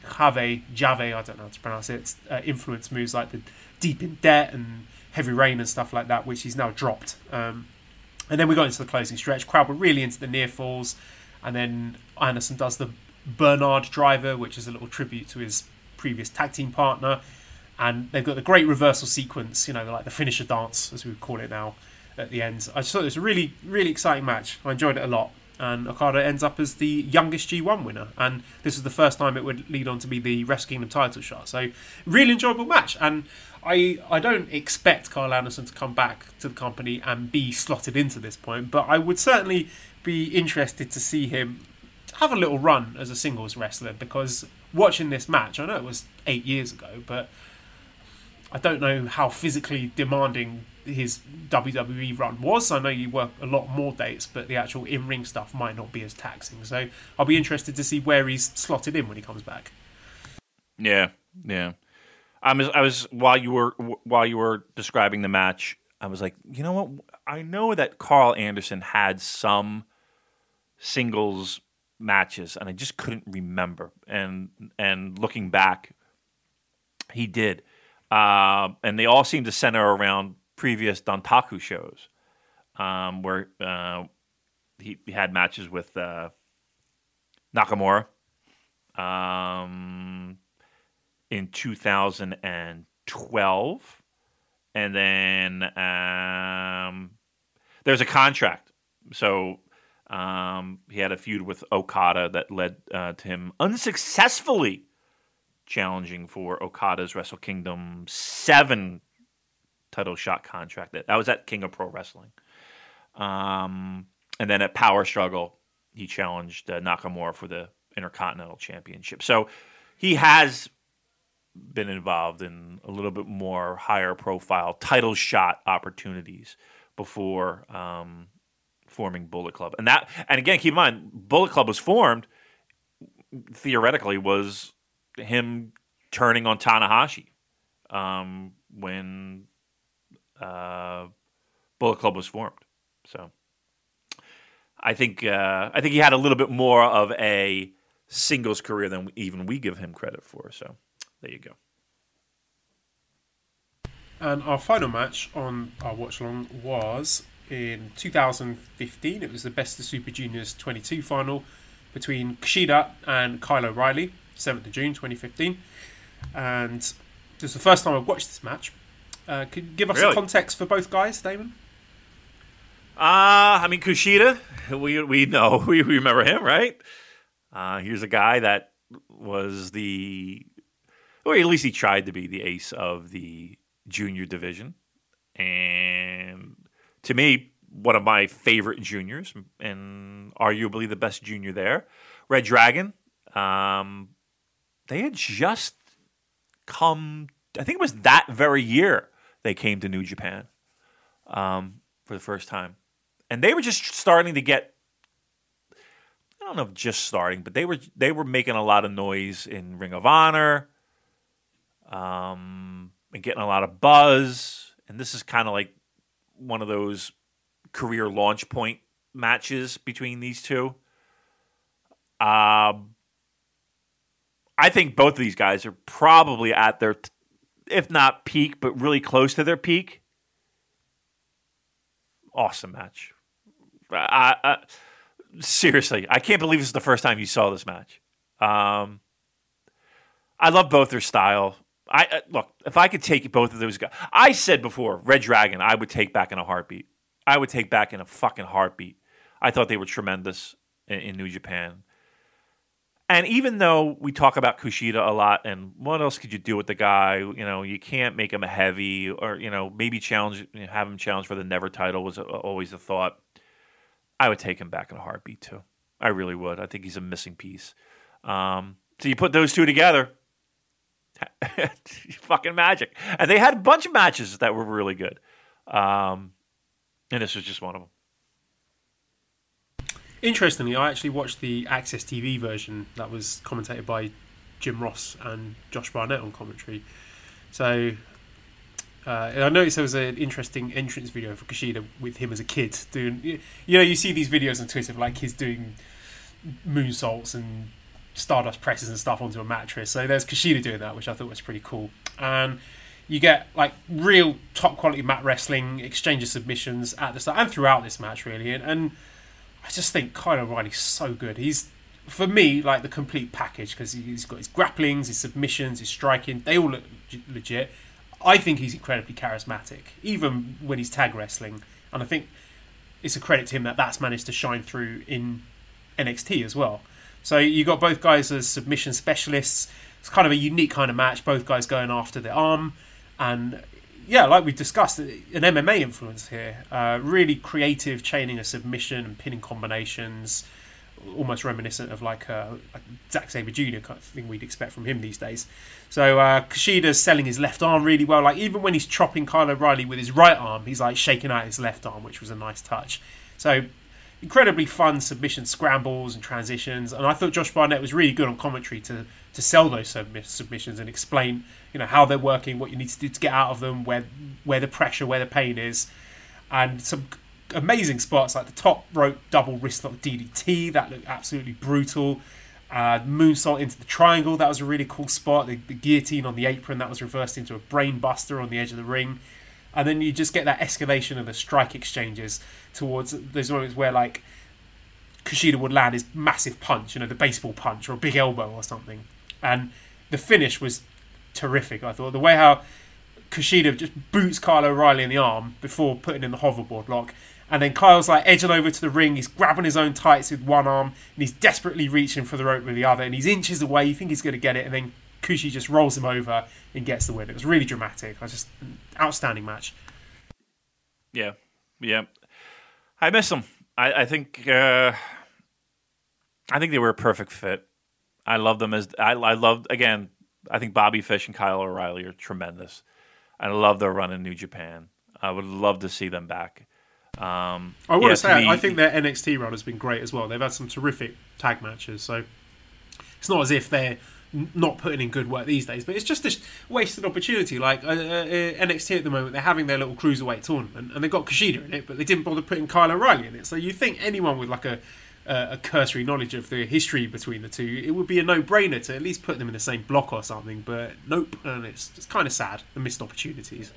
S1: Jave, Jave, I don't know how to pronounce it, uh, influence moves like the Deep in Debt and Heavy Rain and stuff like that, which he's now dropped. Um, and then we got into the closing stretch. Crowd were really into the near falls. And then Anderson does the Bernard driver, which is a little tribute to his previous tag team partner, and they've got the great reversal sequence. You know, like the finisher dance, as we would call it now, at the end. I just thought it was a really, really exciting match. I enjoyed it a lot. And Okada ends up as the youngest G1 winner. And this is the first time it would lead on to be the Wrestle Kingdom title shot. So, really enjoyable match. And I, I don't expect Karl Anderson to come back to the company and be slotted into this point, but I would certainly be interested to see him have a little run as a singles wrestler because watching this match, I know it was eight years ago, but I don't know how physically demanding his WWE run was. I know you work a lot more dates, but the actual in ring stuff might not be as taxing. So I'll be interested to see where he's slotted in when he comes back.
S2: Yeah, yeah. I was, I was while you were while you were describing the match, I was like, you know what? I know that Karl Anderson had some singles matches, and I just couldn't remember. And and looking back, he did, uh, and they all seem to center around previous Dontaku shows, um, where uh, he, he, had matches with uh, Nakamura um, in 2012. And then um, there's a contract. So um, he had a feud with Okada that led uh, to him unsuccessfully challenging for Okada's Wrestle Kingdom 7 title shot contract. That, was at King of Pro Wrestling. Um, and then at Power Struggle, he challenged uh, Nakamura for the Intercontinental Championship. So he has been involved in a little bit more higher profile title shot opportunities before um, forming Bullet Club. And that, and again, keep in mind, Bullet Club was formed theoretically was him turning on Tanahashi um, when uh, Bullet Club was formed. So I think uh, I think he had a little bit more of a singles career than even we give him credit for. So there you go.
S1: And our final match on our watch along was in 2015. It was the Best of Super Juniors 22 final between Kushida and Kyle O'Reilly, 7th of June 2015. And this is the first time I've watched this match. Uh, could you give us really? a context for both guys, Damon?
S2: Uh, I mean, Kushida, we, we know, we remember him, right? Uh, here's a guy that was the, or at least he tried to be the ace of the junior division. And to me, one of my favorite juniors, and arguably the best junior there. Red Dragon, um, they had just come, I think it was that very year they came to New Japan um, for the first time. And they were just starting to get I don't know if just starting, but they were they were making a lot of noise in Ring of Honor, um, and getting a lot of buzz. And this is kind of like one of those career launch point matches between these two. Um, I think both of these guys are probably at their if not peak, but really close to their peak. Awesome match. I, I, seriously, I can't believe this is the first time you saw this match. Um, I love both their style. I uh, look if I could take both of those guys. I said before, Red Dragon, I would take back in a heartbeat. I would take back in a fucking heartbeat. I thought they were tremendous in, in New Japan. And even though we talk about Kushida a lot, and what else could you do with the guy? You know, you can't make him a heavy, or you know, maybe challenge, have him challenge for the Never title was always a thought. I would take him back in a heartbeat too. I really would. I think he's a missing piece. Um, so you put those two together, fucking magic. And they had a bunch of matches that were really good, um, and this was just one of them.
S1: Interestingly, I actually watched the AXS TV version that was commentated by Jim Ross and Josh Barnett on commentary. So uh, I noticed there was an interesting entrance video for Kushida with him as a kid doing. You know, you see these videos on Twitter of like he's doing moonsaults and stardust presses and stuff onto a mattress. So there's Kushida doing that, which I thought was pretty cool. And you get like real top quality mat wrestling, exchange of submissions at the start and throughout this match, really. And, and I just think Kyle O'Reilly's so good. He's for me, like the complete package because he's got his grapplings, his submissions, his striking. They all look legit. I think he's incredibly charismatic, even when he's tag wrestling, and I think it's a credit to him that that's managed to shine through in NXT as well. So you got both guys as submission specialists. It's kind of a unique kind of match. Both guys going after the arm, and yeah, like we discussed, an MMA influence here. Uh, really creative chaining of submission and pinning combinations, almost reminiscent of like, a, like Zack Sabre Jr. kind of thing we'd expect from him these days. So uh, Kushida's selling his left arm really well. Like even when he's chopping Kyle O'Reilly with his right arm, he's like shaking out his left arm, which was a nice touch. So incredibly fun submission scrambles and transitions. And I thought Josh Barnett was really good on commentary to to sell those submissions and explain, you know, how they're working, what you need to do to get out of them, where where the pressure, where the pain is, and some amazing spots like the top rope double wrist lock DDT that looked absolutely brutal. Uh, moonsault into the triangle that was a really cool spot. The, the guillotine on the apron that was reversed into a brain buster on the edge of the ring and then you just get that escalation of the strike exchanges towards those moments where like Kushida would land his massive punch, you know, the baseball punch or a big elbow or something, and the finish was terrific. I thought the way how Kushida just boots Kyle O'Reilly in the arm before putting in the hoverboard lock. And then Kyle's like edging over to the ring. He's grabbing his own tights with one arm, and he's desperately reaching for the rope with the other. And he's inches away. You think he's going to get it, and then Kushi just rolls him over and gets the win. It was really dramatic. I was just outstanding match.
S2: Yeah, yeah. I miss them. I, I think. Uh, I think they were a perfect fit. I love them as I, I love again. I think Bobby Fish and Kyle O'Reilly are tremendous. I love their run in New Japan. I would love to see them back. Um,
S1: I want yeah, to say, me, I think their NXT run has been great as well. They've had some terrific tag matches, so it's not as if they're not putting in good work these days. But it's just a wasted opportunity. Like uh, uh, NXT at the moment, they're having their little cruiserweight tournament, and they've got Kushida in it, but they didn't bother putting Kyle O'Reilly in it. So you think anyone with like a a cursory knowledge of the history between the two, it would be a no-brainer to at least put them in the same block or something. But nope, and it's it's kind of sad the missed opportunities.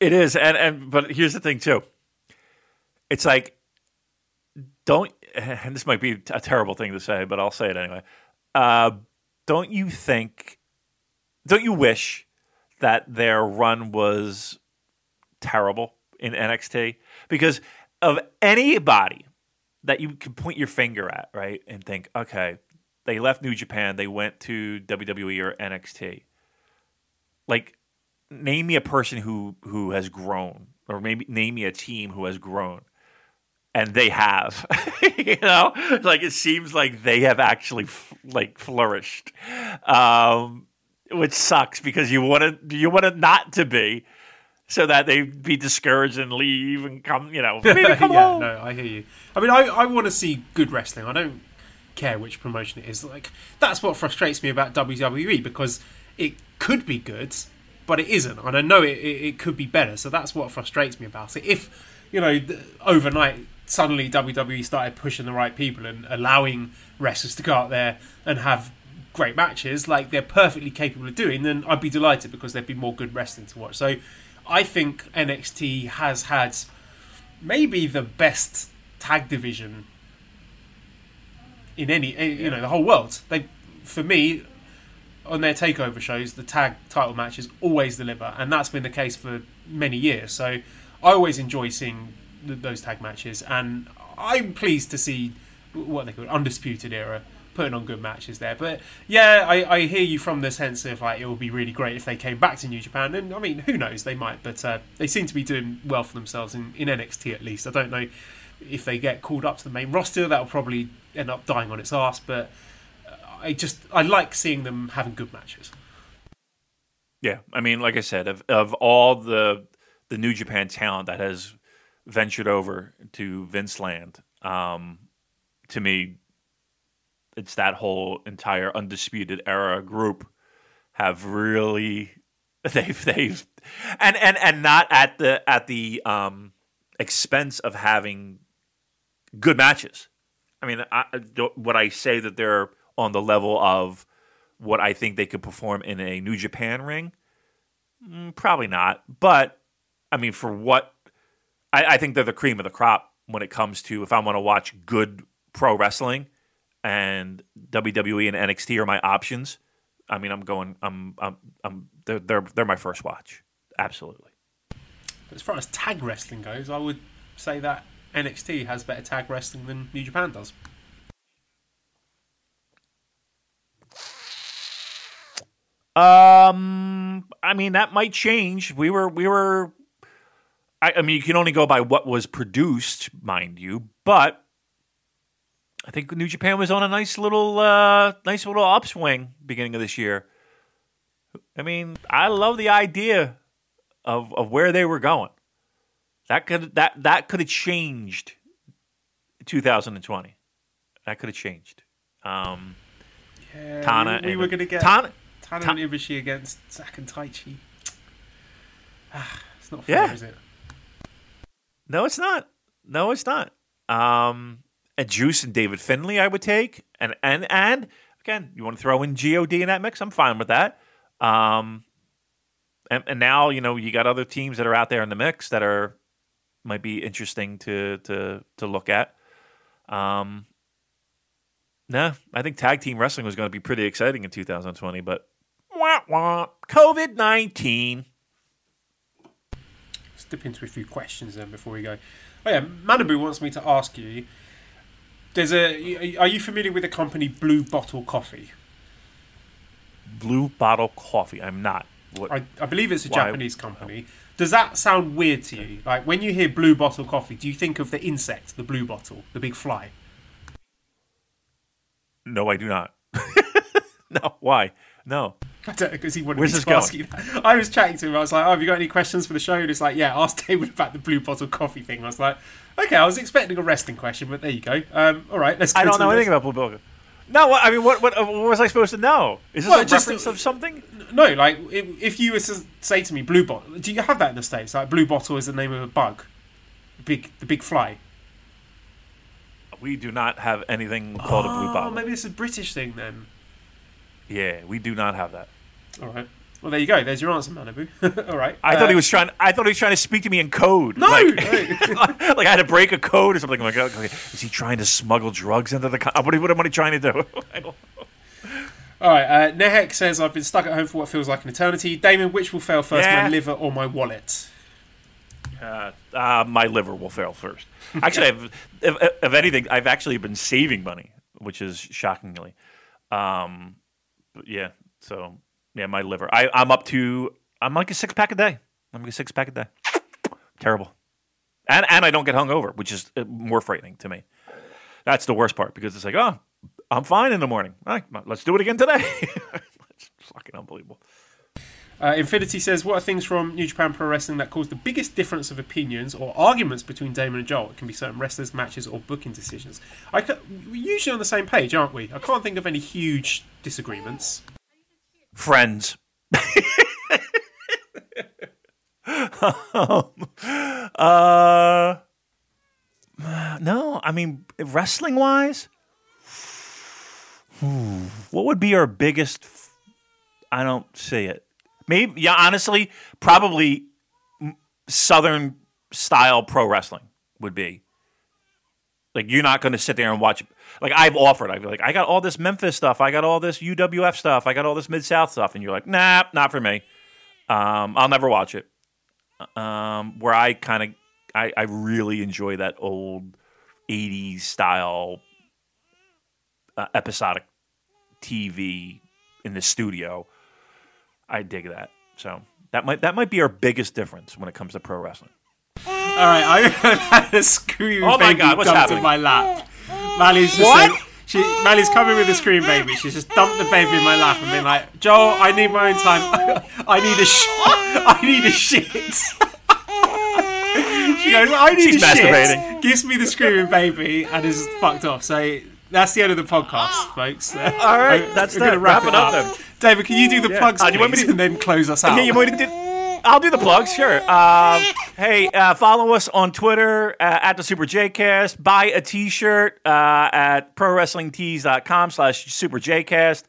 S2: It is, and and but here's the thing too. It's like don't, and this might be a terrible thing to say, but I'll say it anyway. Uh, don't you think, don't you wish that their run was terrible in NXT? Because of anybody that you can point your finger at, right, and think, okay, they left New Japan, they went to WWE or NXT. Like, name me a person who who has grown, or maybe name me a team who has grown and they have you know? Like it seems like they have actually f- like flourished. Um, which sucks because you want it you want it not to be so that they be discouraged and leave and come you know. Maybe come
S1: yeah
S2: home.
S1: no i hear you. I mean i, I want to see good wrestling. I don't care which promotion it is. Like that's what frustrates me about wwe because it could be good but it isn't. And i know it, it, it could be better so that's what frustrates me about it. If you know overnight suddenly WWE started pushing the right people and allowing wrestlers to go out there and have great matches, like they're perfectly capable of doing, then I'd be delighted because there'd be more good wrestling to watch. So I think NXT has had maybe the best tag division in any, eh, you know, the whole world. They, for me, on their takeover shows, the tag title matches always deliver, and that's been the case for many years. So I always enjoy seeing those tag matches, and I'm pleased to see what they call undisputed era putting on good matches there. But yeah, I, I hear you from the sense of like it would be really great if they came back to New Japan, and I mean who knows? They might, but uh, they seem to be doing well for themselves in, in NXT at least. I don't know if they get called up to the main roster, that'll probably end up dying on its ass, but I just I like seeing them having good matches.
S2: Yeah, I mean, like I said, of of all the the New Japan talent that has ventured over to Vince Land. Um, to me, it's that whole entire undisputed era group have really they've they've and and and not at the at the um, expense of having good matches. I mean, I, what I say that they're on the level of what I think they could perform in a New Japan ring, mm, probably not. But I mean, for what I, I think they're the cream of the crop when it comes to if I want to watch good pro wrestling. and WWE and NXT are my options, I mean, I'm going. I'm. I'm. I'm they're, they're they're my first watch. Absolutely.
S1: As far as tag wrestling goes, I would say that NXT has better tag wrestling than New Japan does.
S2: Um, I mean that might change. We were we were. I, I mean, you can only go by what was produced, mind you, but I think New Japan was on a nice little uh, nice little upswing beginning of this year. I mean, I love the idea of of where they were going. That could that that could have changed 2020. That could have changed. Um,
S1: Yeah,
S2: Tana
S1: we, we
S2: and-
S1: were going to get
S2: Tana,
S1: Tana
S2: Ta-
S1: and Ibushi against Zack and Taichi. Ah, it's not fair,
S2: Yeah.
S1: is it?
S2: No, it's not. No, it's not. Um, and Juice and David Finlay, I would take, and and and again, you want to throw in God in that mix? I'm fine with that. Um, and, and now you know you got other teams that are out there in the mix that are might be interesting to to to look at. Um, no, I think tag team wrestling was going to be pretty exciting in 2020, but wah, wah, COVID 19.
S1: Dip into a few questions then before we go. Oh yeah, Manabu wants me to ask you. There's a. Are you familiar with the company Blue Bottle Coffee?
S2: Blue bottle coffee. I'm not. What?
S1: I, I believe it's a
S2: Why?
S1: Japanese company. Does that sound weird to you? Like when you hear Blue Bottle Coffee, do you think of the insect, the blue bottle, the big fly?
S2: No, I do not. no, why? No.
S1: I don't because he wanted
S2: Where's
S1: me to ask you that. I was chatting to him. I was like, "Oh, have you got any questions for the show?" And he's like, "Yeah, ask David about the blue bottle coffee thing." I was like, "Okay, I was expecting a wrestling question, but there you go. Um, all right, let's."
S2: I don't know anything about Blue Bottle. No, what, I mean, what, what, what was I supposed to know? Is this
S1: Well,
S2: a
S1: just-
S2: reference of something?
S1: No, like if, if you were to say to me, "Blue bottle," do you have that in the states? Like, blue bottle is the name of a bug, the big, the big fly.
S2: We do not have anything called a blue
S1: Oh,
S2: bottle.
S1: maybe it's a British thing then.
S2: Yeah, we do not have that.
S1: All right. Well, there you go. There's your answer, Manabu. all right.
S2: I
S1: Uh,
S2: thought he was trying. I thought he was trying to speak to me in code.
S1: No,
S2: like,
S1: no.
S2: like I had to break a code or something. Like, okay, is he trying to smuggle drugs into the? Co- what, what am I trying to do? I don't-
S1: All right. Uh, Nehek says, "I've been stuck at home for what feels like an eternity." Damon, which will fail first,
S2: Yeah.
S1: my liver or my wallet?
S2: Uh, uh, my liver will fail first. Actually, I've, if, if anything, I've actually been saving money, which is shockingly. Um, but yeah, so yeah, my liver. I, I'm up to. I'm like a six pack a day. I'm like a six pack a day. Terrible. And and I don't get hungover, which is uh, more frightening to me. That's the worst part because it's like, oh, I'm fine in the morning. Let's do it again today. it's fucking unbelievable.
S1: Uh, Infinity says, "What are things from New Japan Pro Wrestling that caused the biggest difference of opinions or arguments between Damon and Joel? It can be certain wrestlers, matches, or booking decisions. I ca- we're usually on the same page, aren't we? I can't think of any huge disagreements.
S2: friends. uh, no, I mean wrestling wise, what would be our biggest? f- I don't see it. Maybe, yeah, honestly, probably Southern style pro wrestling would be. Like you're not going to sit there and watch. Like I've offered, I've like I got all this Memphis stuff, I got all this UWF stuff, I got all this Mid South stuff, and you're like, nah, not for me. Um, I'll never watch it. Um, where I kind of, I, I really enjoy that old '80s style uh, episodic TV in the studio. I dig that. So that might that might be our biggest difference when it comes to pro wrestling.
S1: All right, I had a scream
S2: Oh
S1: baby
S2: God, what's
S1: dumped in my lap. Mally's just
S2: What?
S1: said- she, Mally's coming with a scream baby. She's just dumped the baby in my lap and been like, Joel, I need my own time. I need a sh- I need a shit. she goes, I need
S2: She's
S1: a shit. Gives me the screaming baby and is fucked off. So that's the end of the podcast, folks. All
S2: right, that's
S1: We're gonna
S2: that.
S1: wrap
S2: Wrap
S1: it
S2: it up
S1: up. David, can you do the plugs,
S2: Uh, do you want me
S1: please,
S2: to-
S1: and then close us out?
S2: Yeah, you want me to do? I'll do the plugs, sure. Um, hey, uh, follow us on Twitter uh, at the Super Jcast. Buy a T-shirt uh, at prowrestlingtees.com slash Super Jcast.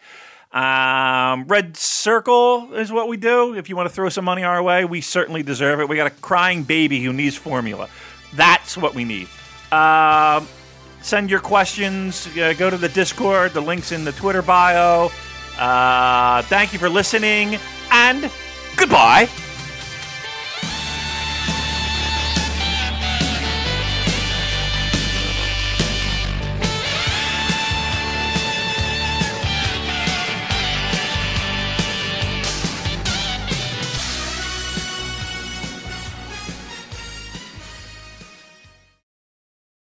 S2: Um, Red Circle is what we do. If you want to throw some money our way, we certainly deserve it. We got a crying baby who needs formula. That's what we need. Um, Send your questions. Uh, go to the Discord. The link's in the Twitter bio. Uh, thank you for listening, and goodbye.